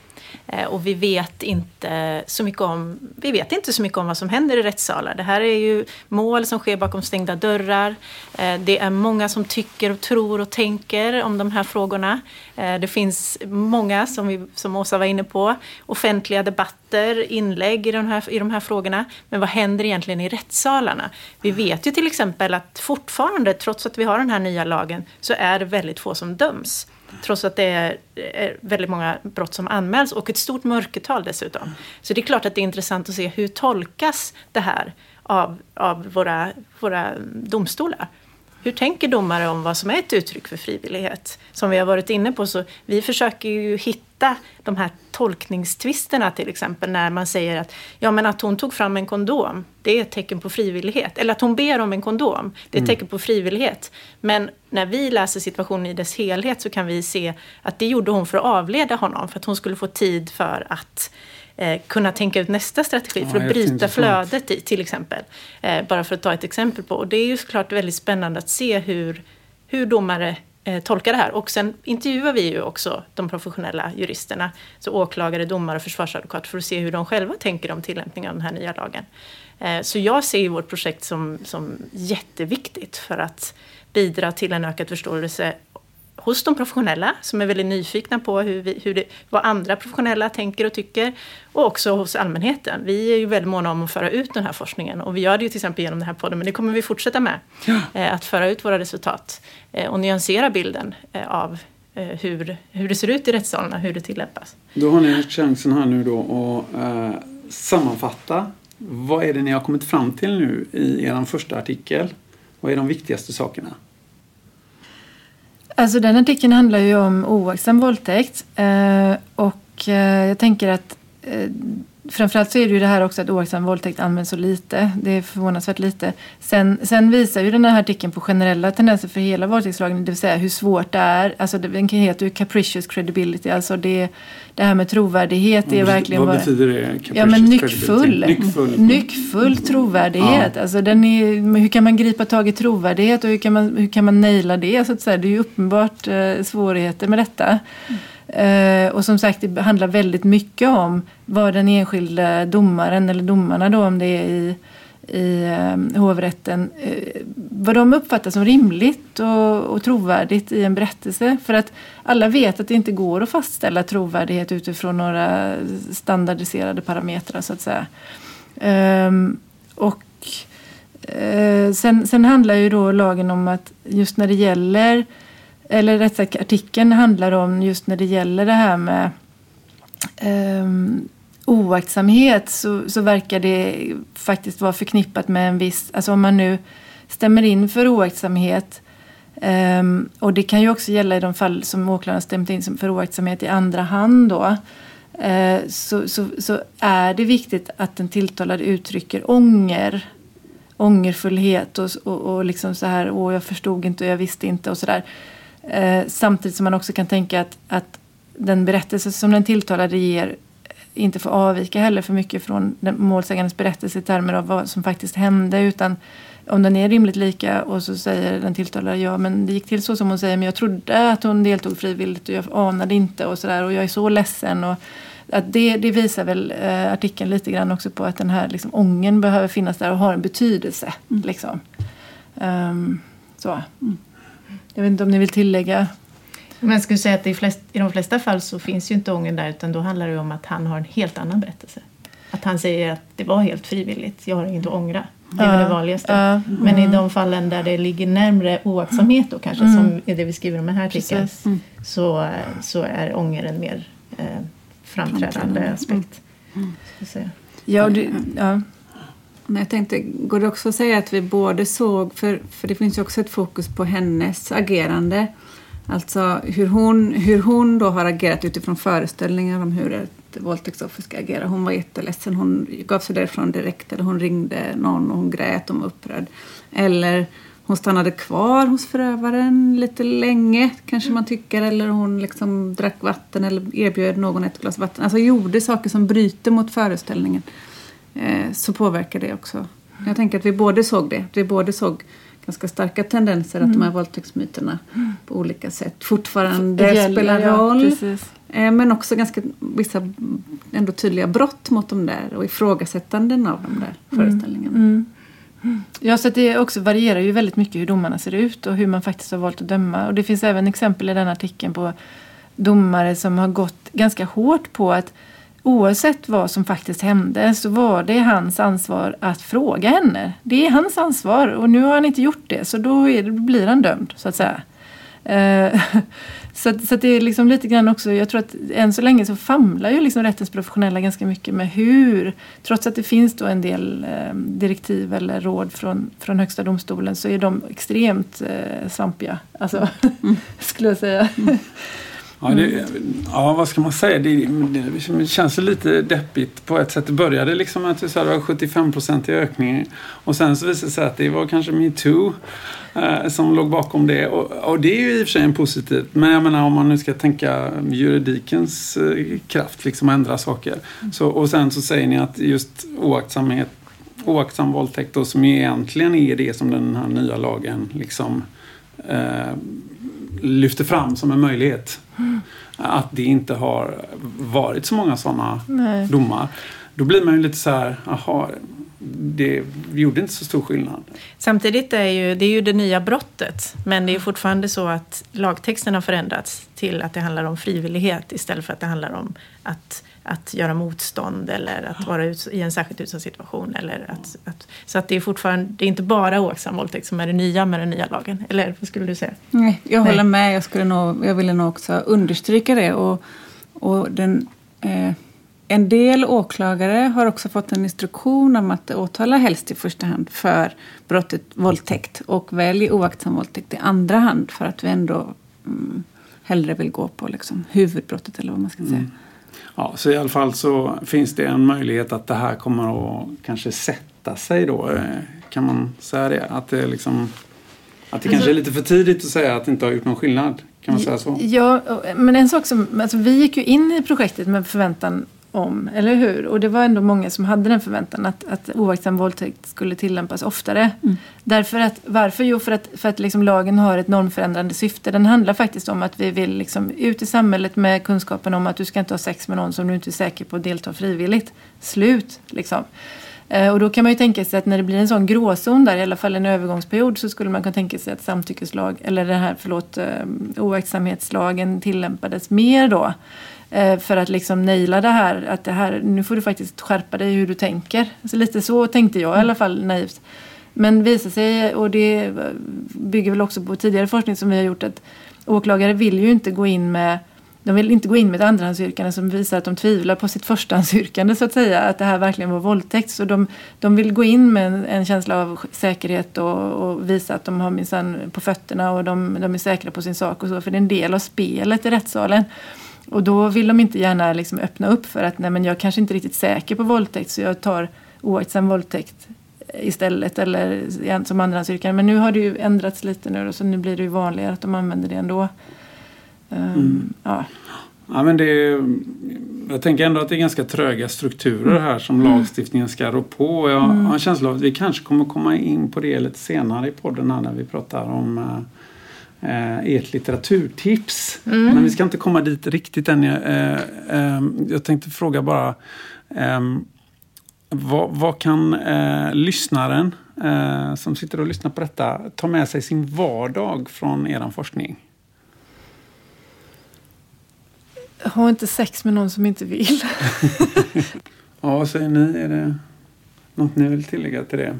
Eh, och vi vet, inte så mycket om, vi vet inte så mycket om vad som händer i rättssalar. Det här är ju mål som sker bakom stängda dörrar. Eh, det är många som tycker och tror och tänker om de här frågorna. Eh, det finns många, som, vi, som Åsa var inne på, offentliga debatter, inlägg i de, här, i de här frågorna. Men vad händer egentligen i rättssalarna? Vi vet ju till exempel att fortfarande, trots att vi har den här nya lagen, så är det väldigt få som döms. Trots att det är, är, väldigt många brott som anmäls och ett stort mörkertal dessutom. Så det är klart att det är intressant att se hur tolkas det här av, av våra, våra domstolar. Hur tänker domare om vad som är ett uttryck för frivillighet? Som vi har varit inne på så vi försöker ju hitta de här tolkningstvisterna till exempel när man säger att ja men att hon tog fram en kondom det är ett tecken på frivillighet. Eller att hon ber om en kondom det är ett mm. tecken på frivillighet. Men när vi läser situationen i dess helhet så kan vi se att det gjorde hon för att avleda honom för att hon skulle få tid för att eh, kunna tänka ut nästa strategi ja, för att bryta flödet i, till exempel. Eh, bara för att ta ett exempel på. Och det är ju såklart väldigt spännande att se hur, hur domare eh, tolkar det här. Och sen intervjuar vi ju också de professionella juristerna, så åklagare, domare och försvarsadvokat för att se hur de själva tänker om tillämpningen av den här nya lagen. Eh, så jag ser ju vårt projekt som, som jätteviktigt för att bidra till en ökad förståelse hos de professionella som är väldigt nyfikna på hur vi, hur det, vad andra professionella tänker och tycker. Och också hos allmänheten. Vi är ju väldigt måna om att föra ut den här forskningen och vi gör det ju till exempel genom den här podden men det kommer vi fortsätta med. Ja. Eh, att föra ut våra resultat eh, och nyansera bilden eh, av hur, hur det ser ut i rättssalarna, hur det tillämpas. Då har ni chansen här nu då att eh, sammanfatta. Vad är det ni har kommit fram till nu i er första artikel? Vad är de viktigaste sakerna? Alltså den artikeln handlar ju om oaktsam våldtäkt. Eh, och eh, jag tänker att eh, framförallt så är det ju det här också att oaktsam våldtäkt används så lite. Det är förvånansvärt lite. Sen, sen visar ju den här artikeln på generella tendenser för hela våldtäktslagen, det vill säga hur svårt det är. Alltså den heter ju capricious credibility, alltså det, det här med trovärdighet. Är verkligen vad betyder det? Ja men nyckfull. Nyckfull, nyckfull trovärdighet. Ja. Alltså den är, hur kan man gripa tag i trovärdighet och hur kan man, hur kan man naila det? Så att säga. Det är ju uppenbart eh, svårigheter med detta. Mm. Eh, och som sagt, det handlar väldigt mycket om vad den enskilda domaren eller domarna då om det är i, i eh, hovrätten, eh, vad de uppfattar som rimligt och, och trovärdigt i en berättelse. För att alla vet att det inte går att fastställa trovärdighet utifrån några standardiserade parametrar så att säga. Ehm, och sen, sen handlar ju då lagen om att just när det gäller eller rätt sagt artikeln handlar om just när det gäller det här med um, oaktsamhet så, så verkar det faktiskt vara förknippat med en viss, alltså om man nu stämmer in för oaktsamhet um, och det kan ju också gälla i de fall som åklagaren stämt in för oaktsamhet i andra hand då. Uh, så, så, så, är det viktigt att den tilltalade uttrycker ånger, ångerfullhet och, och, och liksom så här, åh jag förstod inte och jag visste inte och sådär. Eh, samtidigt som man också kan tänka att, att den berättelse som den tilltalade ger inte får avvika heller för mycket från den målsägandens berättelse i termer av vad som faktiskt hände. Utan om den är rimligt lika och så säger den tilltalade ja men det gick till så som hon säger men jag trodde att hon deltog frivilligt och jag anade inte och sådär och jag är så ledsen. Och att det, det visar väl eh, artikeln lite grann också på att den här liksom, ången behöver finnas där och har en betydelse. Mm. Liksom. Um, så. Mm. Jag vet inte om ni vill tillägga? Men jag skulle säga att i, flest, i de flesta fall så finns ju inte ången där utan då handlar det om att han har en helt annan berättelse. Att han säger att det var helt frivilligt, jag har inget att ångra. Det är uh, det vanligaste. Uh, Men mm. i de fallen där det ligger närmre oaktsamhet då kanske, mm. som är det vi skriver om i den här artikeln, mm. så, så är ånger en mer eh, framträdande aspekt. Mm. Ja, det, ja. Men jag tänkte, går det också att säga att vi både såg, för, för det finns ju också ett fokus på hennes agerande. Alltså hur hon, hur hon då har agerat utifrån föreställningar om hur ett våldtäktsoffer ska agera. Hon var jätteledsen, hon gav sig därifrån direkt eller hon ringde någon och hon grät och var upprörd. Eller hon stannade kvar hos förövaren lite länge kanske man tycker. Eller hon liksom drack vatten eller erbjöd någon ett glas vatten. Alltså gjorde saker som bryter mot föreställningen. Eh, så påverkar det också. Jag tänker att vi både såg det. Vi både såg ganska starka tendenser att mm. de här våldtäktsmyterna mm. på olika sätt fortfarande gäller, spelar roll. Ja, Eh, men också ganska vissa ändå tydliga brott mot de där och ifrågasättanden av de där föreställningarna. Mm. Ja, så det också varierar ju väldigt mycket hur domarna ser ut och hur man faktiskt har valt att döma. Och det finns även exempel i den artikeln på domare som har gått ganska hårt på att oavsett vad som faktiskt hände så var det hans ansvar att fråga henne. Det är hans ansvar och nu har han inte gjort det så då, det, blir han dömd så att säga. Eh, så, så det är liksom lite grann också, jag tror att än så länge så famlar ju liksom rättens professionella ganska mycket med hur, trots att det finns då en del eh, direktiv eller råd från, från Högsta domstolen så är de extremt eh, svampiga, alltså, mm. skulle jag säga. Mm. Ja, det, ja, vad ska man säga? Det, det, känns lite deppigt på ett sätt. Det började liksom med att du sa det var 75% i ökning och sen så visade det sig att det var kanske metoo eh, som låg bakom det. Och, och, det är ju i och för sig en positivt. Men jag menar om man nu ska tänka juridikens eh, kraft, liksom ändra saker. Så, och sen så säger ni att just oaktsamhet, oaktsam våldtäkt då, som egentligen är det som den här nya lagen liksom eh, lyfter fram som en möjlighet. Mm. Att det inte har varit så många sådana domar. Då blir man ju lite så här, jaha, det gjorde inte så stor skillnad. Samtidigt är ju, det är ju det nya brottet, men det är fortfarande så att lagtexten har förändrats till att det handlar om frivillighet istället för att det handlar om att att göra motstånd eller att vara ut, i en särskilt utsatt situation. Eller att, att, så att det är fortfarande, det är inte bara oaktsam våldtäkt som är det nya med den nya lagen. Eller vad skulle du säga? Nej, jag håller Nej. med. Jag, skulle nog, jag ville nog också understryka det. Och, och den, eh, en del åklagare har också fått en instruktion om att åtala helst i första hand för brottet våldtäkt och välj oaktsam våldtäkt i andra hand för att vi ändå mm, hellre vill gå på liksom, huvudbrottet eller vad man ska säga. Mm. Ja, så i alla fall så finns det en möjlighet att det här kommer att kanske sätta sig då. Eh, kan man säga det? Att det, liksom, att det kanske är lite för tidigt att säga att det inte har gjort någon skillnad. Kan man säga så? Ja, men en sak som... Alltså vi gick ju in i projektet med förväntan om, eller hur? Och det var ändå många som hade den förväntan att, att oaktsam våldtäkt skulle tillämpas oftare. Mm. Därför att, varför? Jo, för att, för att liksom lagen har ett normförändrande syfte. Den handlar faktiskt om att vi vill liksom ut i samhället med kunskapen om att du ska inte ha sex med någon som du inte är säker på att delta frivilligt. Slut, liksom. Eh, och då kan man ju tänka sig att när det blir en sån gråzon där, i alla fall en övergångsperiod, så skulle man kunna tänka sig att samtyckeslag, eller den här, förlåt, eh, oaktsamhetslagen tillämpades mer då. Eh, för att liksom naila det här, att det här, nu får du faktiskt skärpa dig hur du tänker. Alltså lite så tänkte jag i alla fall naivt. Men visar sig, och det bygger väl också på tidigare forskning som vi har gjort, att åklagare vill ju inte gå in med de vill inte gå in med ett andrahandsyrkande som visar att de tvivlar på sitt förstahandsyrkande så att säga, att det här verkligen var våldtäkt. Så de, de vill gå in med en, en känsla av säkerhet och, och, visa att de har minsann på fötterna och de, de är säkra på sin sak och så, för det är en del av spelet i rättssalen. Och då vill de inte gärna liksom öppna upp för att nej men jag kanske inte är riktigt säker på våldtäkt så jag tar oaktsam våldtäkt istället eller som andrahandsyrkande. Men nu har det ju ändrats lite nu så nu blir det ju vanligare att de använder det ändå. Um, mm. ja. Ja, men det jag tänker ändå att det är ganska tröga strukturer här som mm. lagstiftningen ska rå på. Jag mm. har en känsla av att vi kanske kommer komma in på det lite senare i podden här när vi pratar om eh, eh, ert litteraturtips. Mm. Men vi ska inte komma dit riktigt än. Eh, eh, jag tänkte fråga bara eh, vad, vad, kan eh, lyssnaren eh, som sitter och lyssnar på detta ta med sig sin vardag från er forskning? Ha inte sex med någon som inte vill. ja, vad säger ni? Är det något ni vill tillägga till det?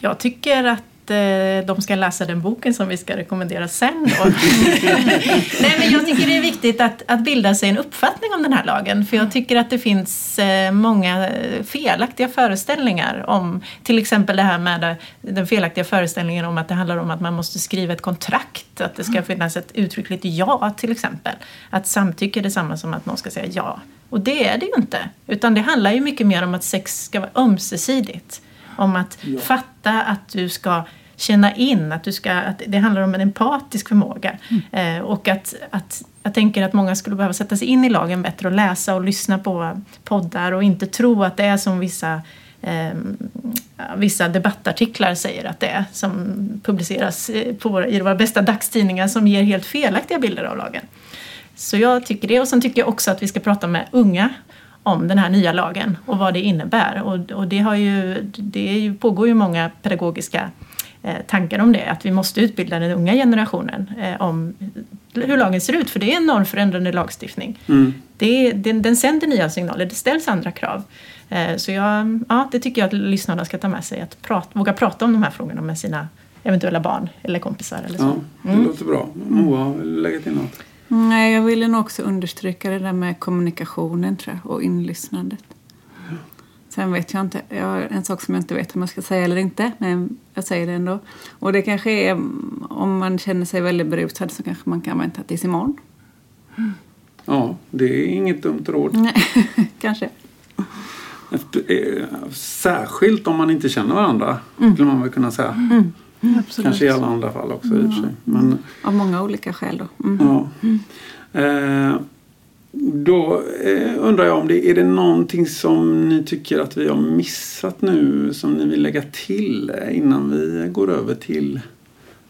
Jag tycker att Eh, de ska läsa den boken som vi ska rekommendera sen. Då. Nej, men jag tycker det är viktigt att, att bilda sig en uppfattning om den här lagen. För jag tycker att det finns eh, många felaktiga föreställningar om till exempel det här med den felaktiga föreställningen om att det handlar om att man måste skriva ett kontrakt. Att det ska finnas ett uttryckligt ja till exempel. Att samtycke är detsamma som att någon ska säga ja. Och det är det ju inte. Utan det handlar ju mycket mer om att sex ska vara ömsesidigt. Om att ja. fatta att du ska känna in, att, du ska, att det handlar om en empatisk förmåga. Mm. Eh, och att, att jag tänker att många skulle behöva sätta sig in i lagen bättre och läsa och lyssna på poddar och inte tro att det är som vissa eh, vissa debattartiklar säger att det är som publiceras på, i våra bästa dagstidningar som ger helt felaktiga bilder av lagen. Så jag tycker det och sen tycker jag också att vi ska prata med unga om den här nya lagen och vad det innebär. Och, och det, har ju, det är ju, pågår ju många pedagogiska eh, tankar om det, att vi måste utbilda den unga generationen eh, om hur lagen ser ut, för det är en normförändrande lagstiftning. Mm. Det, den, den sänder nya signaler, det ställs andra krav. Eh, så jag, ja, det tycker jag att lyssnarna ska ta med sig, att prat, våga prata om de här frågorna med sina eventuella barn eller kompisar. Eller så. Ja, det Mm. låter bra. Moa lägga till något. Nej, jag ville nog också understryka det där med kommunikationen tror jag, och inlyssnandet. Sen vet jag inte, jag har en sak som jag inte vet om jag ska säga eller inte, men jag säger det ändå. Och det kanske är, mm, om man känner sig väldigt berusad så kanske man kan vänta tills imorgon. Ja, det är inget dumt råd. Nej, kanske. Efter, eh, särskilt om man inte känner varandra, skulle man väl kunna säga. Absolut. Kanske i alla andra fall också i och för sig. Men, Av många olika skäl då. Mm. ja. Eh, då eh, undrar jag om det är det någonting som ni tycker att vi har missat nu som ni vill lägga till innan vi går över till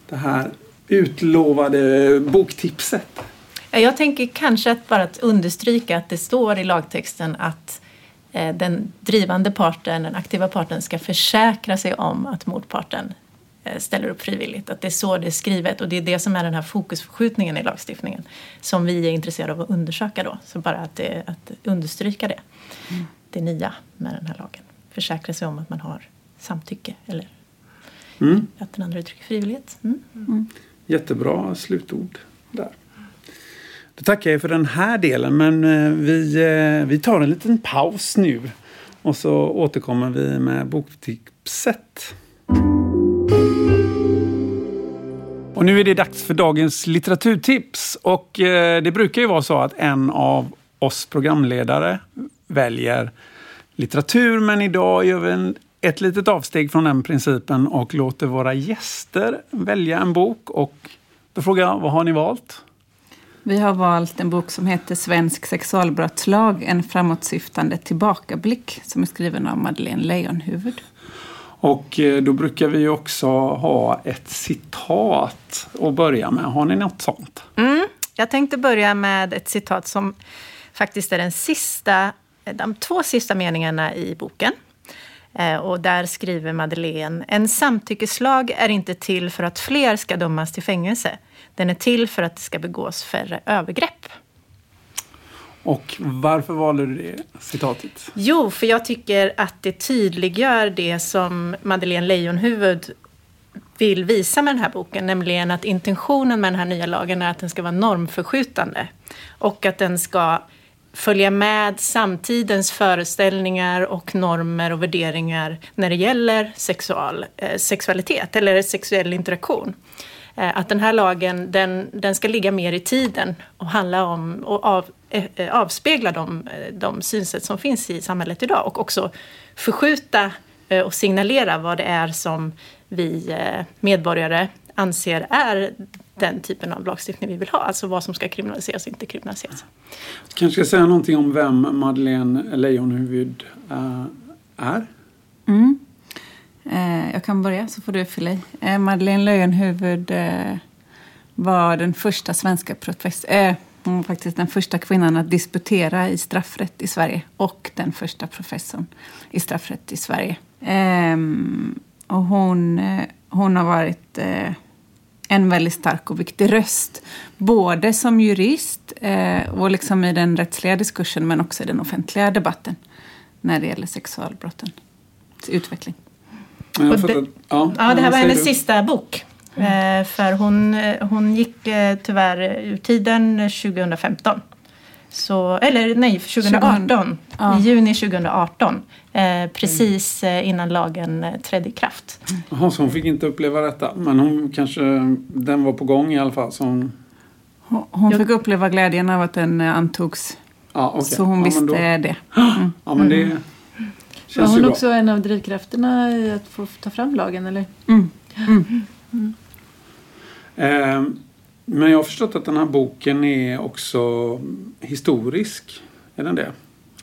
det här utlovade boktipset? Ja, Jag tänker kanske att bara att understryka att det står i lagtexten att eh, den drivande parten, den aktiva parten, ska försäkra sig om att motparten eh, ställer upp frivilligt. Att det är så det är skrivet och det är det som är den här fokusförskjutningen i lagstiftningen som vi är intresserade av att undersöka då. Så bara att, det, att understryka det. Det nya med den här lagen. Försäkra sig om att man har samtycke eller Mm. att den andra uttrycker frivillighet. Mm. Jättebra slutord där. Då tackar jag för den här delen men eh, vi, eh, vi tar en liten paus nu och så återkommer vi med boktipset. Och nu är det dags för dagens litteraturtips och eh, det brukar ju vara så att en av oss programledare väljer litteratur men idag gör vi en, ett litet avsteg från den principen och låter våra gäster välja en bok och då frågar jag, vad har ni valt? Vi har valt en bok som heter Svensk sexualbrottslag, en framåtsyftande tillbakablick som är skriven av Madeleine Leijonhufvud. Och eh, då brukar vi ju också ha ett citat att börja med. Har ni något sånt? Mm. Jag tänkte börja med ett citat som faktiskt är den sista, de två sista meningarna i boken. Eh, och där skriver Madeleine, en samtyckeslag är inte till för att fler ska dömas till fängelse. Den är till för att det ska begås färre övergrepp. Och varför valde du det citatet? Jo, för jag tycker att det tydliggör det som Madeleine Leijonhufvud vill visa med den här boken, nämligen att intentionen med den här nya lagen är att den ska vara normförskjutande och att den ska följa med samtidens föreställningar och normer och värderingar när det gäller sexual, eh, sexualitet eller sexuell interaktion. Eh, att den här lagen den, den ska ligga mer i tiden och handla om och av, avspegla de, eh, de synsätt som finns i samhället idag och också förskjuta eh, och signalera vad det är som vi eh, medborgare anser är den typen av lagstiftning vi vill ha. Alltså vad som ska kriminaliseras och inte kriminaliseras. Kanske ska säga någonting om vem Madeleine Leijonhufvud är? Mm. Eh, jag kan börja så får du fylla i. Eh, Madeleine Leijonhufvud eh, var den första svenska professorn, eh, hon var faktiskt den första kvinnan att disputera i straffrätt i Sverige och den första professorn i straffrätt i Sverige. Ehm, och hon, eh, hon har varit eh, en väldigt stark och viktig röst. Både som jurist eh, och liksom i den rättsliga diskursen men också i den offentliga debatten när det gäller sexualbrotten utveckling. Och det- ja, Ja, det här var hennes du? sista bok. Eh, för hon, eh, hon gick eh, tyvärr ur tiden 2015. Så, eller nej, 2018. Ja. I juni 2018. Eh, precis eh, innan lagen trädde i kraft. Jaha, så hon fick inte uppleva detta. Men hon kanske, den var på gång i alla fall. Så hon, Hon, hon Jag- fick uppleva glädjen av att den antogs. ja, okej. Så hon ja, visste men då, det. Ja, men det Var känns ju hon bra. också en av drivkrafterna i att få ta fram lagen? Eller? Mm. Ehm, men jag har förstått att den här boken är också historisk. Är den det?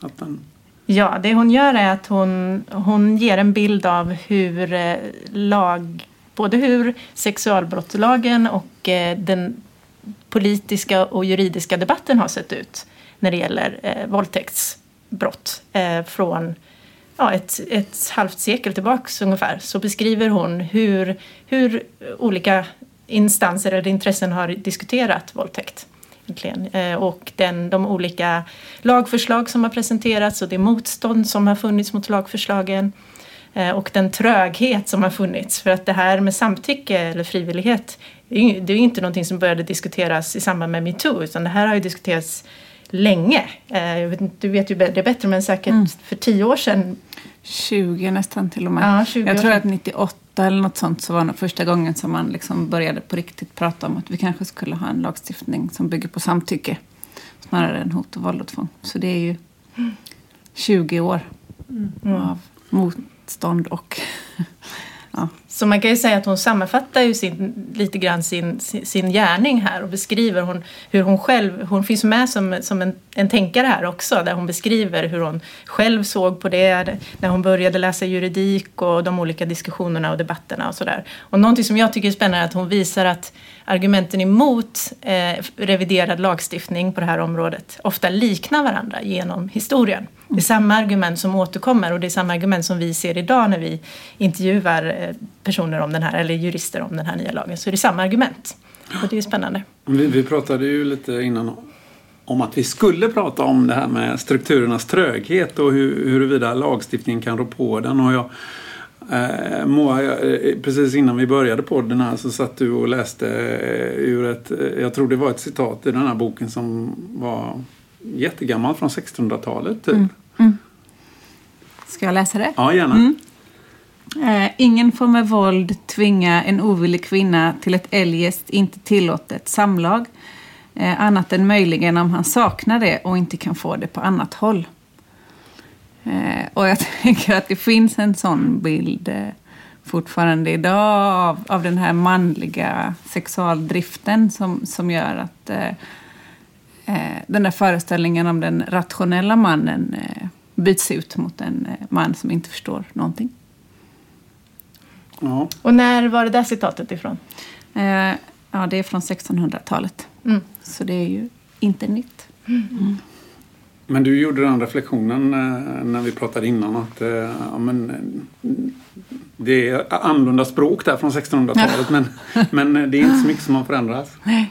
Att den, Ja, det hon gör är att hon, hon ger en bild av hur eh, lag, både hur sexualbrottslagen och eh, den politiska och juridiska debatten har sett ut när det gäller eh, våldtäktsbrott eh, från ja, ett, ett halvt sekel tillbaks ungefär så beskriver hon hur, hur olika instanser eller intressen har diskuterat våldtäkt. Eh, och den, de olika lagförslag som har presenterats och det motstånd som har funnits mot lagförslagen eh, och den tröghet som har funnits. För att det här med samtycke eller frivillighet det är ju inte någonting som började diskuteras i samband med metoo utan det här har ju diskuterats länge. Eh, du vet ju det bättre men säkert mm. för tio år sedan. 20 nästan till och med. Ja, 20 jag tror att 98 eller något sånt så var det första gången som man liksom började på riktigt prata om att vi kanske skulle ha en lagstiftning som bygger på samtycke snarare än hot och våld och tvång. Så det är ju 20 år mm. av motstånd och Ja. Så man kan ju säga att hon sammanfattar ju sin, lite grann sin, sin, sin gärning här och beskriver hon, hur hon själv, hon finns med som, som en, en tänkare här också där hon beskriver hur hon själv såg på det när hon började läsa juridik och de olika diskussionerna och debatterna och sådär. Och någonting som jag tycker är spännande är att hon visar att argumenten emot eh, reviderad lagstiftning på det här området ofta liknar varandra genom historien. Det är samma argument som återkommer och det är samma argument som vi ser idag när vi intervjuar eh, personer om den här, eller jurister om den här nya lagen. Så det är samma argument. Och det är spännande. Vi, vi pratade ju lite innan om att vi skulle prata om det här med strukturernas tröghet och hur, huruvida lagstiftningen kan rå på den. Och jag, eh, Moa, eh, precis innan vi började podden här så satt du och läste eh, ur ett, jag tror det var ett citat i den här boken som var jättegammal från 1600-talet. Typ. Mm. Ska jag läsa det? Ja, gärna. Mm. Eh, ingen får med våld tvinga en ovillig kvinna till ett eljest inte tillåtet samlag. Eh, annat än möjligen om han saknar det och inte kan få det på annat håll. Eh, och jag tänker att det finns en sån bild fortfarande idag av, av den här manliga sexualdriften som, som gör att den där föreställningen om den rationella mannen byts ut mot en eh, man som inte förstår någonting. Ja. Och när var det där citatet ifrån? Eh, ja, det är från 1600-talet. Mm. Så det är ju inte nytt. Mm. Men du gjorde den reflektionen eh, när vi pratade innan att eh, ja, men, det är annorlunda språk där från 1600-talet men, men det är inte så mycket som har förändrats. Nej.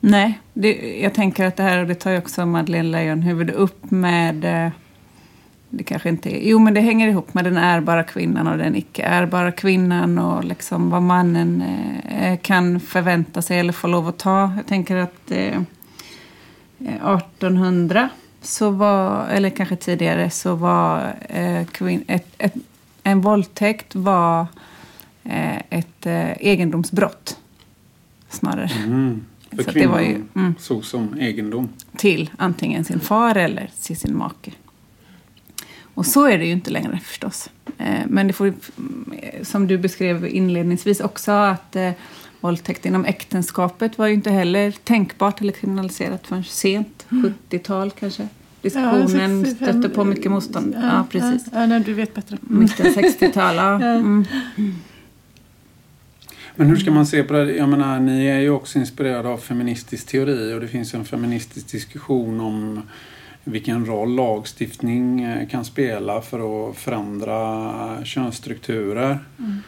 Nej, det, jag tänker att det här, och det tar ju också Madeleine Leijonhufvud upp med eh, det kanske inte är, jo men det hänger ihop med den ärbara kvinnan och den icke ärbara kvinnan och liksom vad mannen eh, kan förvänta sig eller få lov att ta. Jag tänker att eh, 1800 så var, eller kanske tidigare, så var eh, kvin, ett, ett, en våldtäkt var eh, ett eh, egendomsbrott snarare. Mm. För så kvinnan det var ju, mm, såg som egendom. Till antingen sin far eller till sin make. Och så är det ju inte längre förstås. Eh, men det får, som du beskrev inledningsvis också, att eh, våldtäkt inom äktenskapet var ju inte heller tänkbart eller kriminaliserat förrän sent, 70-tal kanske. Diskussionen ja, stötte på mycket motstånd. Ja, ja precis. Ja, nej, du vet bättre. Mitten 60-tal, ja. Mm. Men hur ska man se på det? Jag menar, ni är ju också inspirerade av feministisk teori och det finns en feministisk diskussion om vilken roll lagstiftning eh, kan spela för att förändra könsstrukturer. Mm.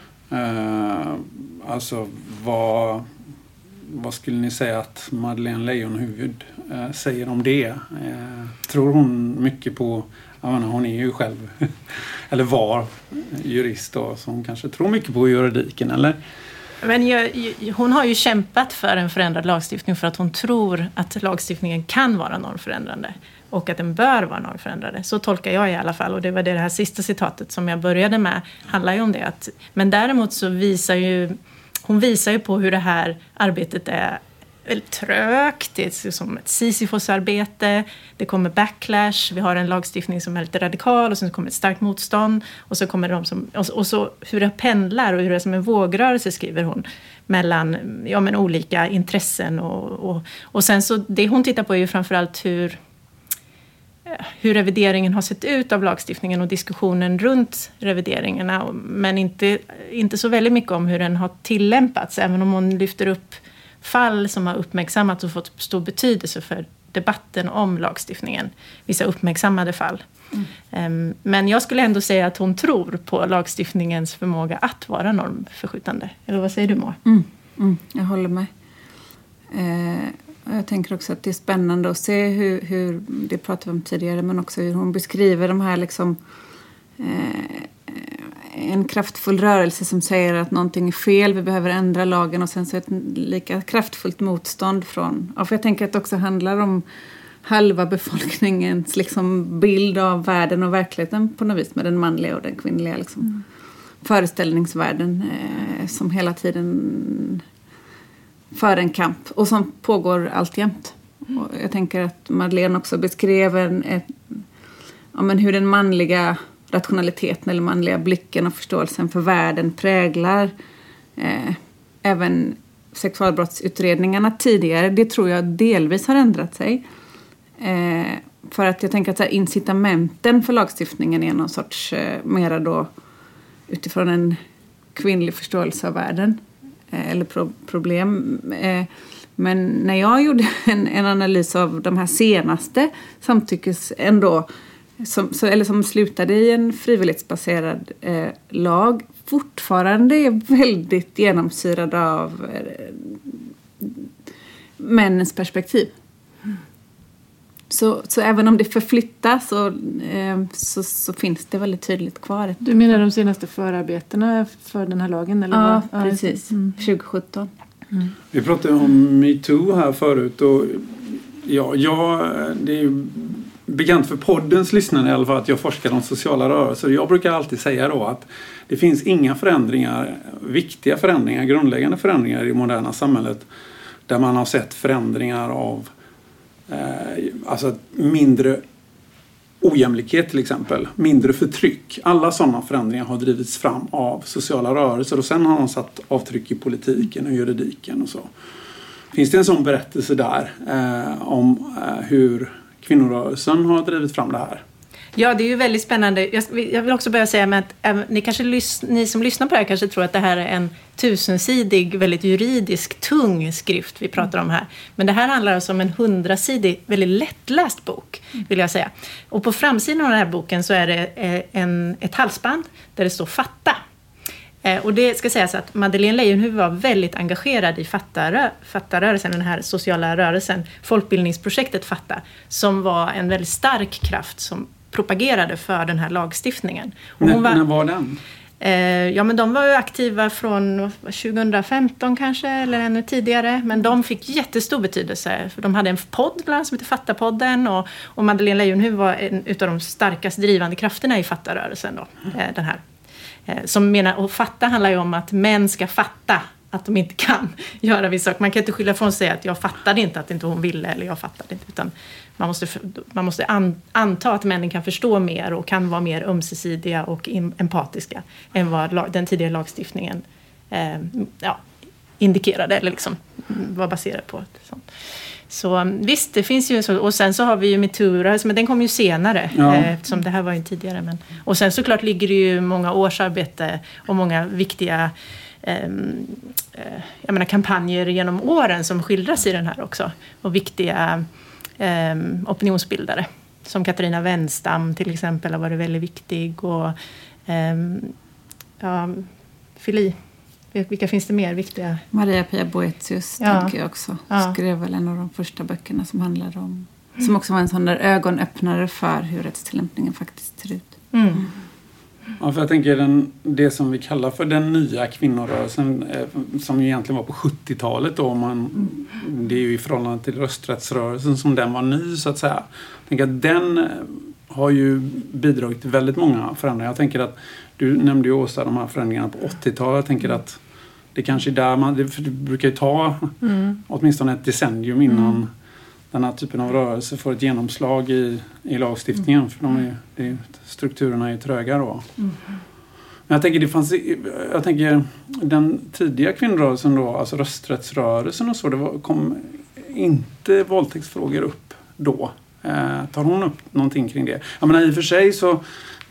Alltså vad, vad skulle ni säga att Madeleine Leijonhufvud eh, säger om det? Tror hon mycket på, jag menar, hon är ju själv, eller var jurist då, så hon kanske tror mycket på juridiken eller? Men jag, hon har ju kämpat för en förändrad lagstiftning för att hon tror att lagstiftningen kan vara normförändrande och att den bör vara normförändrande. Så tolkar jag i alla fall och det var det här sista citatet som jag började med handlar ju om det. Att, men däremot så visar ju hon visar ju på hur det här arbetet är väldigt trögt, det är som ett Sisyfos-arbete, det kommer backlash, vi har en lagstiftning som är lite radikal och sen kommer ett starkt motstånd och så kommer de som, och, och så hur det pendlar och hur det är som en vågrörelse skriver hon mellan ja, men olika intressen och, och, och sen så det hon tittar på är ju framförallt hur hur revideringen har sett ut av lagstiftningen och diskussionen runt revideringarna. Men inte, inte så väldigt mycket om hur den har tillämpats, även om hon lyfter upp fall som har uppmärksammats och fått stor betydelse för debatten om lagstiftningen. Vissa uppmärksammade fall. Mm. Men jag skulle ändå säga att hon tror på lagstiftningens förmåga att vara normförskjutande. Eller vad säger du Moa? Mm. Mm, jag håller med. Eh, jag tänker också att det är spännande att se hur, hur, det pratade vi om tidigare, men också hur hon beskriver de här liksom eh, en kraftfull rörelse som säger att någonting är fel, vi behöver ändra lagen och sen så ett lika kraftfullt motstånd från... Ja, för jag tänker att det också handlar om halva befolkningens liksom, bild av världen och verkligheten på något vis med den manliga och den kvinnliga liksom, mm. föreställningsvärlden eh, som hela tiden för en kamp och som pågår alltjämt. Mm. Och jag tänker att Madeleine också beskrev en, ett, ja, men hur den manliga rationaliteten eller manliga blicken och förståelsen för världen präglar eh, även sexualbrottsutredningarna tidigare. Det tror jag delvis har ändrat sig. Eh, för att jag tänker att så här, incitamenten för lagstiftningen är någon sorts eh, mera då utifrån en kvinnlig förståelse av världen Eh, eller pro problem. Eh, men när jag gjorde en, en, analys av de här senaste samtyckes ändå som, så, eller som slutade i en frivillighetsbaserad eh, lag fortfarande är väldigt genomsyrad av eh, männens perspektiv. Så, så även om det förflyttas så, eh, så, så, finns det väldigt tydligt kvar. Du menar de senaste förarbetena för den här lagen? Eller ja, vad? precis. Mm. 2017. Mm. Vi pratade om metoo här förut och ja, ja, det är bekant för poddens lyssnare i alla fall att jag forskar om sociala rörelser. Jag brukar alltid säga då att det finns inga förändringar, viktiga förändringar, grundläggande förändringar i det moderna samhället där man har sett förändringar av eh, Eh, alltså mindre ojämlikhet till exempel, mindre förtryck. Alla sådana förändringar har drivits fram av sociala rörelser och sen har de satt avtryck i politiken och juridiken och så. Finns det en sån berättelse där eh, om eh, hur kvinnorörelsen har drivit fram det här. Ja, det är ju väldigt spännande. Jag, vill också börja säga med att ni, kanske ni som lyssnar på det här kanske tror att det här är en tusensidig, väldigt juridisk, tung skrift vi pratar om här. Men det här handlar alltså om en hundrasidig, väldigt lättläst bok, vill jag säga. Och på framsidan av den här boken så är det eh, en, ett halsband där det står Fatta. Eh, och det ska sägas att Madeleine Leijonhufvud var väldigt engagerad i fattarö fattarörelsen, den här sociala rörelsen, folkbildningsprojektet Fatta, som var en väldigt stark kraft som propagerade för den här lagstiftningen. Och när, var, när var den? Eh, ja, men de var ju aktiva från 2015 kanske, eller ännu tidigare. Men de fick jättestor betydelse. För de hade en podd bland annat som heter Fattapodden och, och Madeleine Leijonhufvud var en utav de starkast drivande krafterna i fattarörelsen. Då, eh, den här Eh, som menar, och fatta handlar ju om att män ska fatta att de inte kan göra vissa saker. Man kan inte skylla från sig att jag fattade inte att inte hon ville eller jag fattade inte. Utan man måste, man måste an, anta att männen kan förstå mer och kan vara mer ömsesidiga och empatiska än vad den tidigare lagstiftningen eh, ja, indikerade eller liksom var baserad på. Sånt. Så um, visst, det finns ju så. Och sen så har vi ju metoo men den kom ju senare. Ja. Eh, eftersom det här var ju tidigare. Men, och sen såklart ligger det ju många års arbete och många viktiga ehm, eh, jag menar, kampanjer genom åren som skildras i den här också. Och viktiga eh, opinionsbildare. Som Katarina Wenstam till exempel har varit väldigt viktig. Och eh, ja, Fili vilka finns det mer viktiga? Maria-Pia Boetius ja. tänker jag också. Ja. Skrev väl en av de första böckerna som handlade om... Som också var en sån där ögonöppnare för hur rättstillämpningen faktiskt ser ut. Mm. Ja, för jag tänker den, det som vi kallar för den nya kvinnorörelsen eh, som egentligen var på 70-talet då. Man. Det är ju i förhållande till rösträttsrörelsen som den var ny så att säga. Jag tänker att den eh, har ju bidragit till väldigt många förändringar. Jag tänker att du nämnde ju Åsa de här förändringarna på 80-talet. Jag tänker att det kanske är där man, det, det brukar ju ta mm. åtminstone ett decennium innan mm. Den här typen av rörelse får ett genomslag i, i lagstiftningen. Mm. För de är, det, strukturerna är tröga då. Mm. Men jag tänker, det fanns, jag tänker den tidiga kvinnorörelsen då, alltså rösträttsrörelsen och så, det var, kom inte våldtäktsfrågor upp då. Eh, tar hon upp någonting kring det? Jag menar i och för sig så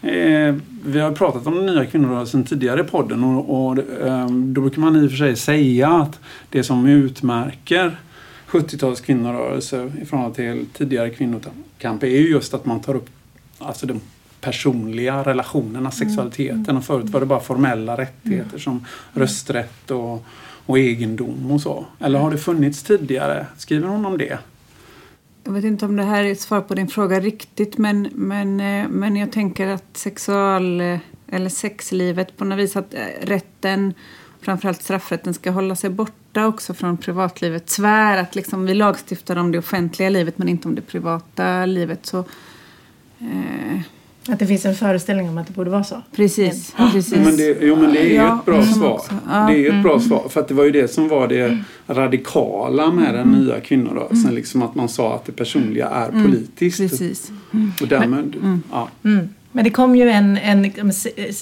Eh, vi har pratat om den nya kvinnorörelsen tidigare i podden och, och eh, då brukar man i och för sig säga att det som utmärker 70-talets kvinnorörelse i förhållande till tidigare kvinnokamp är ju just att man tar upp alltså de personliga relationerna, sexualiteten. Och förut var det bara formella rättigheter som rösträtt och, och egendom och så. Eller har det funnits tidigare? Skriver hon om det? Jag vet inte om det här är ett svar på din fråga riktigt men, men, eh, men jag tänker att sexual eh, eller sexlivet på något vis att eh, rätten, framförallt straffrätten, ska hålla sig borta också från privatlivet. Svär att liksom vi lagstiftar om det offentliga livet men inte om det privata livet. Så, eh, att det finns en föreställning om att det borde vara så. Precis. precis. Men det, jo, men det är Ja, ett bra mm, svar. Ja. Det är ett bra svar. För att det var ju det som var det radikala med den nya kvinnorörelsen. Liksom att man sa att det personliga är politiskt. precis. Och därmed, ja. Mm. Men det kom ju en, en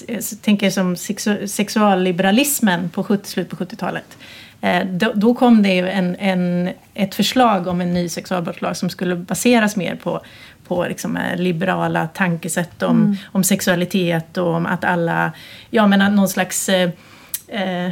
jag tänker som sexu- sexualliberalismen på 70, slut på 70-talet. Eh, då, då kom det ju en, en, ett förslag om en ny sexualbrottslag som skulle baseras mer på, på liksom eh, liberala tankesätt om, om sexualitet och om att alla, ja men någon slags eh, eh,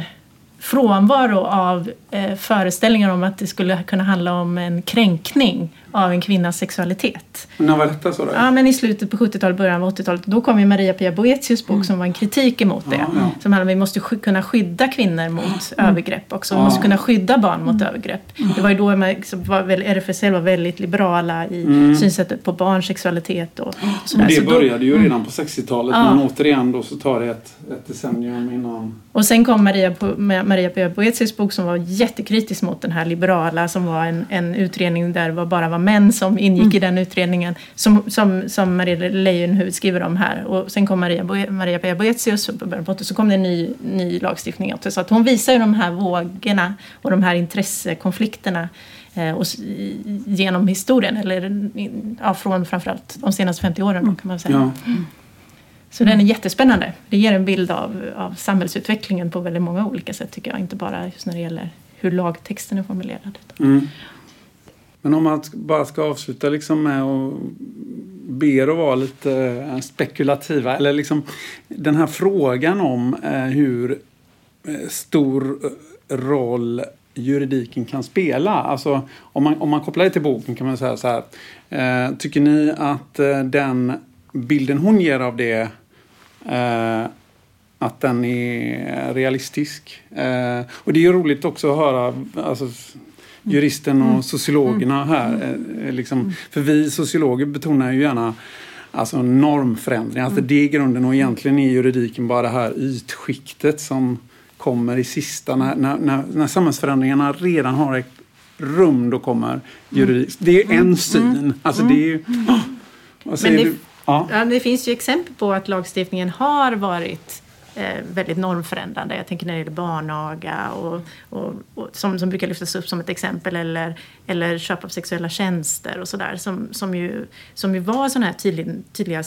frånvaro av eh, föreställningar om att det skulle kunna handla om en kränkning av en kvinnas sexualitet. När var detta så? Ja, men i slutet på 70-talet, början av 80-talet. Då kom ju Maria-Pia Boethius bok som var en kritik emot det. Ja, ja. Som handlade om att vi måste kunna skydda kvinnor mot övergrepp också. Vi måste kunna skydda barn mot övergrepp. Det var ju då man, liksom, var väl, RFSL var väldigt liberala i synsättet på barns sexualitet och sådär. Och det Så då, började ju redan på 60-talet Ja. men återigen då så tar det ett, ett decennium innan. och sen kom Maria, Po- Ma- Maria-Pia Boethius bok som var jättekritisk mot den här liberala som var en, en utredning där det bara var män som ingick i den utredningen som, som, som Maria Leijonhufvud skriver om här. Och sen kom Maria, Boe- Maria-Pia Boethius på början på 80 så kom det en ny, ny lagstiftning också. Så att hon visar ju de här vågorna och de här intressekonflikterna eh, och, genom historien. Eller ja, från framförallt de senaste 50 åren då, kan man säga. Ja. Så den är jättespännande. Det ger en bild av, av samhällsutvecklingen på väldigt många olika sätt tycker jag. Inte bara just när det gäller hur lagtexten är formulerad. Mm. Men om man bara ska avsluta liksom med att be er att vara lite eh, spekulativa. Eller liksom den här frågan om eh, hur eh, stor roll juridiken kan spela. Alltså om man, om man kopplar det till boken kan man säga så här. Tycker ni att den bilden hon ger av det eh, att den är realistisk. Eh, och det är ju roligt också att höra alltså, juristen och sociologerna här. Eh, liksom, för vi sociologer betonar ju gärna alltså, normförändringar. Alltså, det är grunden och egentligen är juridiken bara det här ytskiktet som kommer i sista. När, när, när, när samhällsförändringarna redan har ett rum då kommer juridik. Det är en syn. Alltså det är ju... Vad säger det-? Ja. Det finns ju exempel på att lagstiftningen har varit eh, väldigt normförändrande. Jag tänker när det gäller barnaga och, och, och som, som brukar lyftas upp som ett exempel eller, eller köp av sexuella tjänster och sådär som, som, ju, som ju var sådana här tydlig, tydliga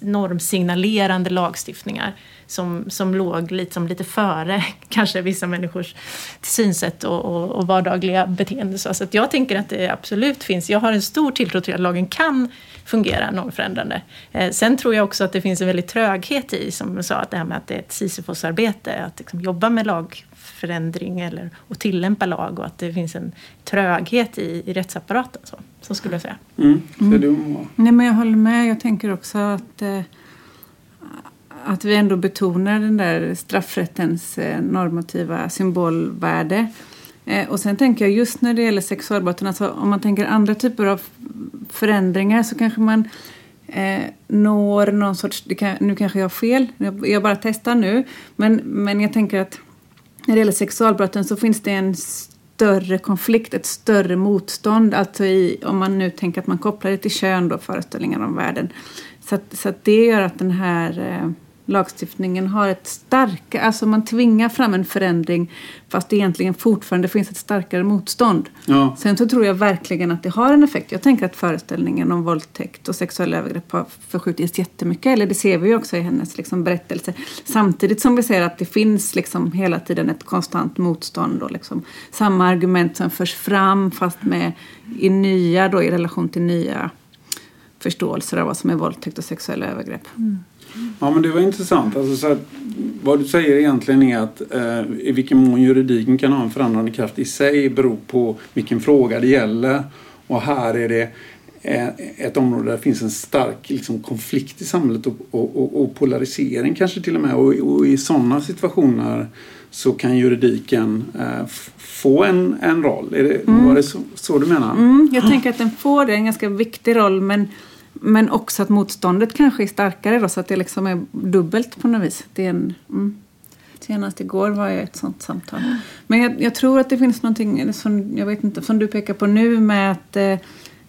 normsignalerande lagstiftningar som, som låg lite, lite före kanske vissa människors synsätt och, och, och vardagliga beteende. Så att jag tänker att det absolut finns, jag har en stor tilltro till att lagen kan fungera normförändrande. Eh, sen tror jag också att det finns en väldig tröghet i, som du sa, att det här med att det är ett Sisyfosarbete, att liksom jobba med lag lagförändring eller att tillämpa lag och att det finns en tröghet i, i rättsapparaten. Så, så skulle jag säga. Mm. Du, Moa? Nej, men jag håller med. Jag tänker också att, eh, att vi ändå betonar den där straffrättens eh, normativa symbolvärde. Eh, och sen tänker jag just när det gäller sexualbrotten, alltså om man tänker andra typer av förändringar så kanske man eh, når någon sorts, kan, nu kanske jag har fel, jag, jag bara testar nu, men, men jag tänker att när det gäller sexualbrotten så finns det en större konflikt, ett större motstånd. Alltså i, om man nu tänker att man kopplar det till kön då, föreställningar om världen. Så, att, så att det gör att den här eh, lagstiftningen har ett starkare, alltså man tvingar fram en förändring fast det egentligen fortfarande finns ett starkare motstånd. Ja. Sen så tror jag verkligen att det har en effekt. Jag tänker att föreställningen om våldtäkt och sexuella övergrepp har förskjutits jättemycket. Eller det ser vi ju också i hennes liksom, berättelse. Samtidigt som vi ser att det finns liksom hela tiden ett konstant motstånd och liksom samma argument som förs fram fast med i nya då i relation till nya förståelser av vad som är våldtäkt och sexuella övergrepp. Mm. Ja men det var intressant. Alltså, så att, vad du säger egentligen är att eh, i vilken mån juridiken kan ha en förändrande kraft i sig beror på vilken fråga det gäller. Och här är det eh, ett område där det finns en stark liksom, konflikt i samhället och, och, och, och polarisering kanske till och med. Och, och i sådana situationer så kan juridiken eh, få en, en roll. Är det, mm. Var det så, så du menar? Mm, jag tänker att den får det, en ganska viktig roll men, men också att motståndet kanske är starkare då, så att det liksom är dubbelt på något vis. Det är en, mm. Senast igår var jag i ett sånt samtal. Men jag, jag, tror att det finns någonting som, jag vet inte, som du pekar på nu med att eh,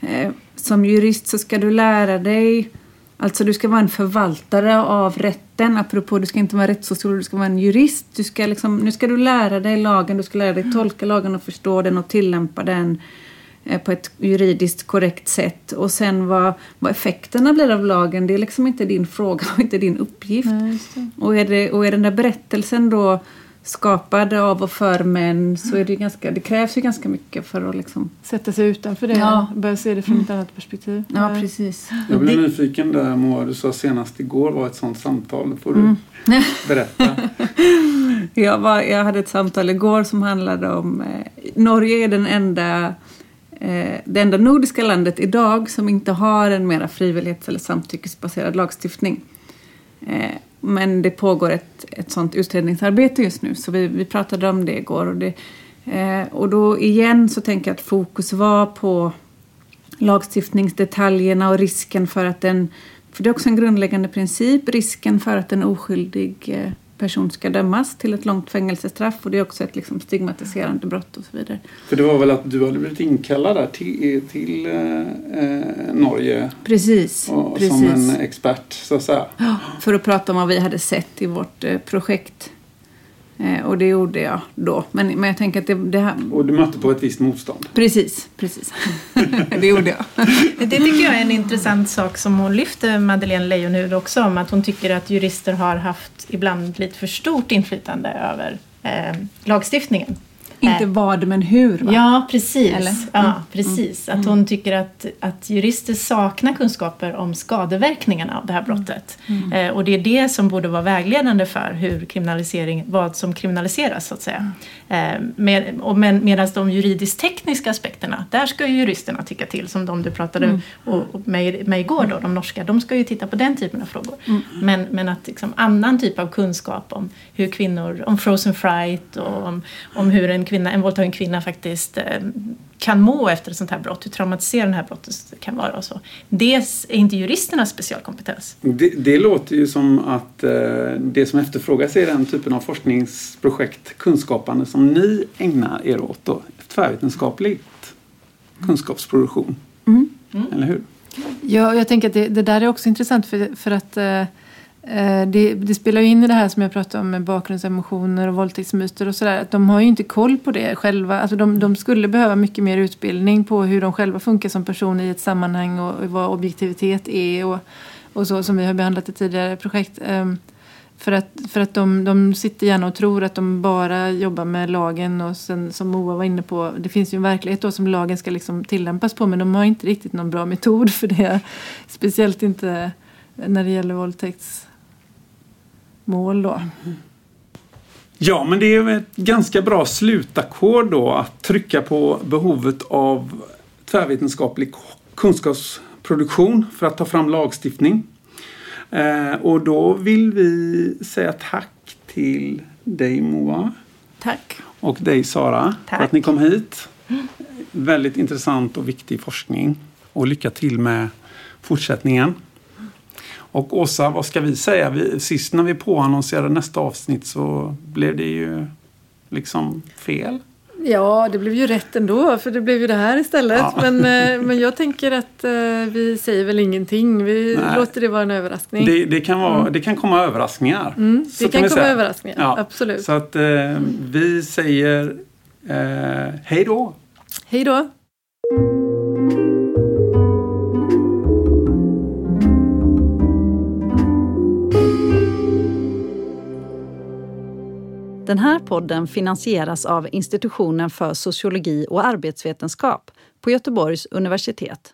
eh som jurist så ska du lära dig Alltså du ska vara en förvaltare av rätten. Apropå, du ska inte vara rättssociolog, du ska vara en jurist. Du ska liksom, nu ska du lära dig lagen, du ska lära dig tolka lagen och förstå den och tillämpa den eh, på ett juridiskt korrekt sätt. Och sen vad, vad effekterna blir av lagen, det är liksom inte din fråga och inte din uppgift. Nej, och, är det, och är den där berättelsen då skapad av och för män så är det ganska, det krävs ju ganska mycket för att liksom... Sätta sig utanför det ja. och börja se det från ett mm. annat perspektiv. Ja, precis. Jag blev nyfiken där Moa, du sa senast igår var ett sånt samtal. Då får du mm. berätta. jag, var, jag hade ett samtal igår som handlade om eh, Norge är den enda eh, det enda nordiska landet idag som inte har en mera frivillighets eller samtyckesbaserad lagstiftning. Eh, men det pågår ett, ett sådant utredningsarbete just nu så vi, vi pratade om det igår. Och, det, eh, och då igen så tänker jag att fokus var på lagstiftningsdetaljerna och risken för att den, för det är också en grundläggande princip, risken för att en oskyldig eh, person ska dömas till ett långt fängelsestraff och det är också ett liksom stigmatiserande brott och så vidare. För det var väl att du hade blivit inkallad där till, till eh, eh Norge? Precis, och, precis. Som en expert så att säga? Ja, för att prata om vad vi hade sett i vårt eh, projekt. Eh, och det gjorde jag då. Men, men jag tänker att det, det här... Och du mötte på ett visst motstånd? Precis, precis. det gjorde jag. det tycker jag är en intressant sak som hon lyfter, Madeleine Leijonhufvud också om. Att hon tycker att jurister har haft ibland lite för stort inflytande över eh, lagstiftningen. Inte vad men hur va? Ja precis. Eller? Ja, mm. precis. Att hon tycker att, att jurister saknar kunskaper om skadeverkningarna av det här brottet. Mm. mm. Eh, och det är det som borde vara vägledande för hur kriminalisering, vad som kriminaliseras så att säga. Eh, med, och med, medan de juridiskt tekniska aspekterna, där ska ju juristerna tycka till som de du pratade mm. och, och med, med igår då, de norska. De ska ju titta på den typen av frågor. Mm. Men, men att liksom annan typ av kunskap om hur kvinnor, om frozen fright och om, om hur en kvinna, en våldtagen kvinna faktiskt eh, kan må efter ett sånt här brott, hur traumatiserande det här brottet kan vara och så. Det är inte juristernas specialkompetens. Det, det låter ju som att eh, det som efterfrågas är den typen av forskningsprojekt, kunskapande, som ni ägnar er åt då, tvärvetenskapligt kunskapsproduktion. Mm. Mm. Eller hur? Ja, jag tänker att det, det där är också intressant för, för att eh, Eh, Eh, det, det, spelar ju in i det här som jag pratade om med bakgrundsemotioner och våldtäktsmyter och sådär. de har ju inte koll på det själva. Alltså de, de, skulle behöva mycket mer utbildning på hur de själva funkar som personer i ett sammanhang och, vad objektivitet är och, och så som vi har behandlat i tidigare projekt. Ehm, för att, för att de, de sitter gärna och tror att de bara jobbar med lagen och sen som Moa var inne på, det finns ju en verklighet då som lagen ska liksom tillämpas på men de har inte riktigt någon bra metod för det. Speciellt inte när det gäller våldtäkts mål då. Ja, men det är ett ganska bra slutackord då att trycka på behovet av tvärvetenskaplig kunskapsproduktion för att ta fram lagstiftning. Eh, och då vill vi säga tack till dig Moa. Tack. Och dig Sara tack. för att ni kom hit. Väldigt intressant och viktig forskning. Och lycka till med fortsättningen. Och Åsa, vad ska vi säga? Vi, sist när vi påannonserade nästa avsnitt så blev det ju liksom fel. Ja, det blev ju rätt ändå, för det blev ju det här istället. Ja. Men, eh, men jag tänker att eh, vi säger väl ingenting. Vi Nej. låter det vara en överraskning. Det, det kan, vara, mm. det kan komma överraskningar. Mm, det kan, kan komma säga. överraskningar, ja. absolut. Så att eh, vi säger eh, hej då. Hej då. Den här podden finansieras av Institutionen för sociologi och arbetsvetenskap på Göteborgs universitet.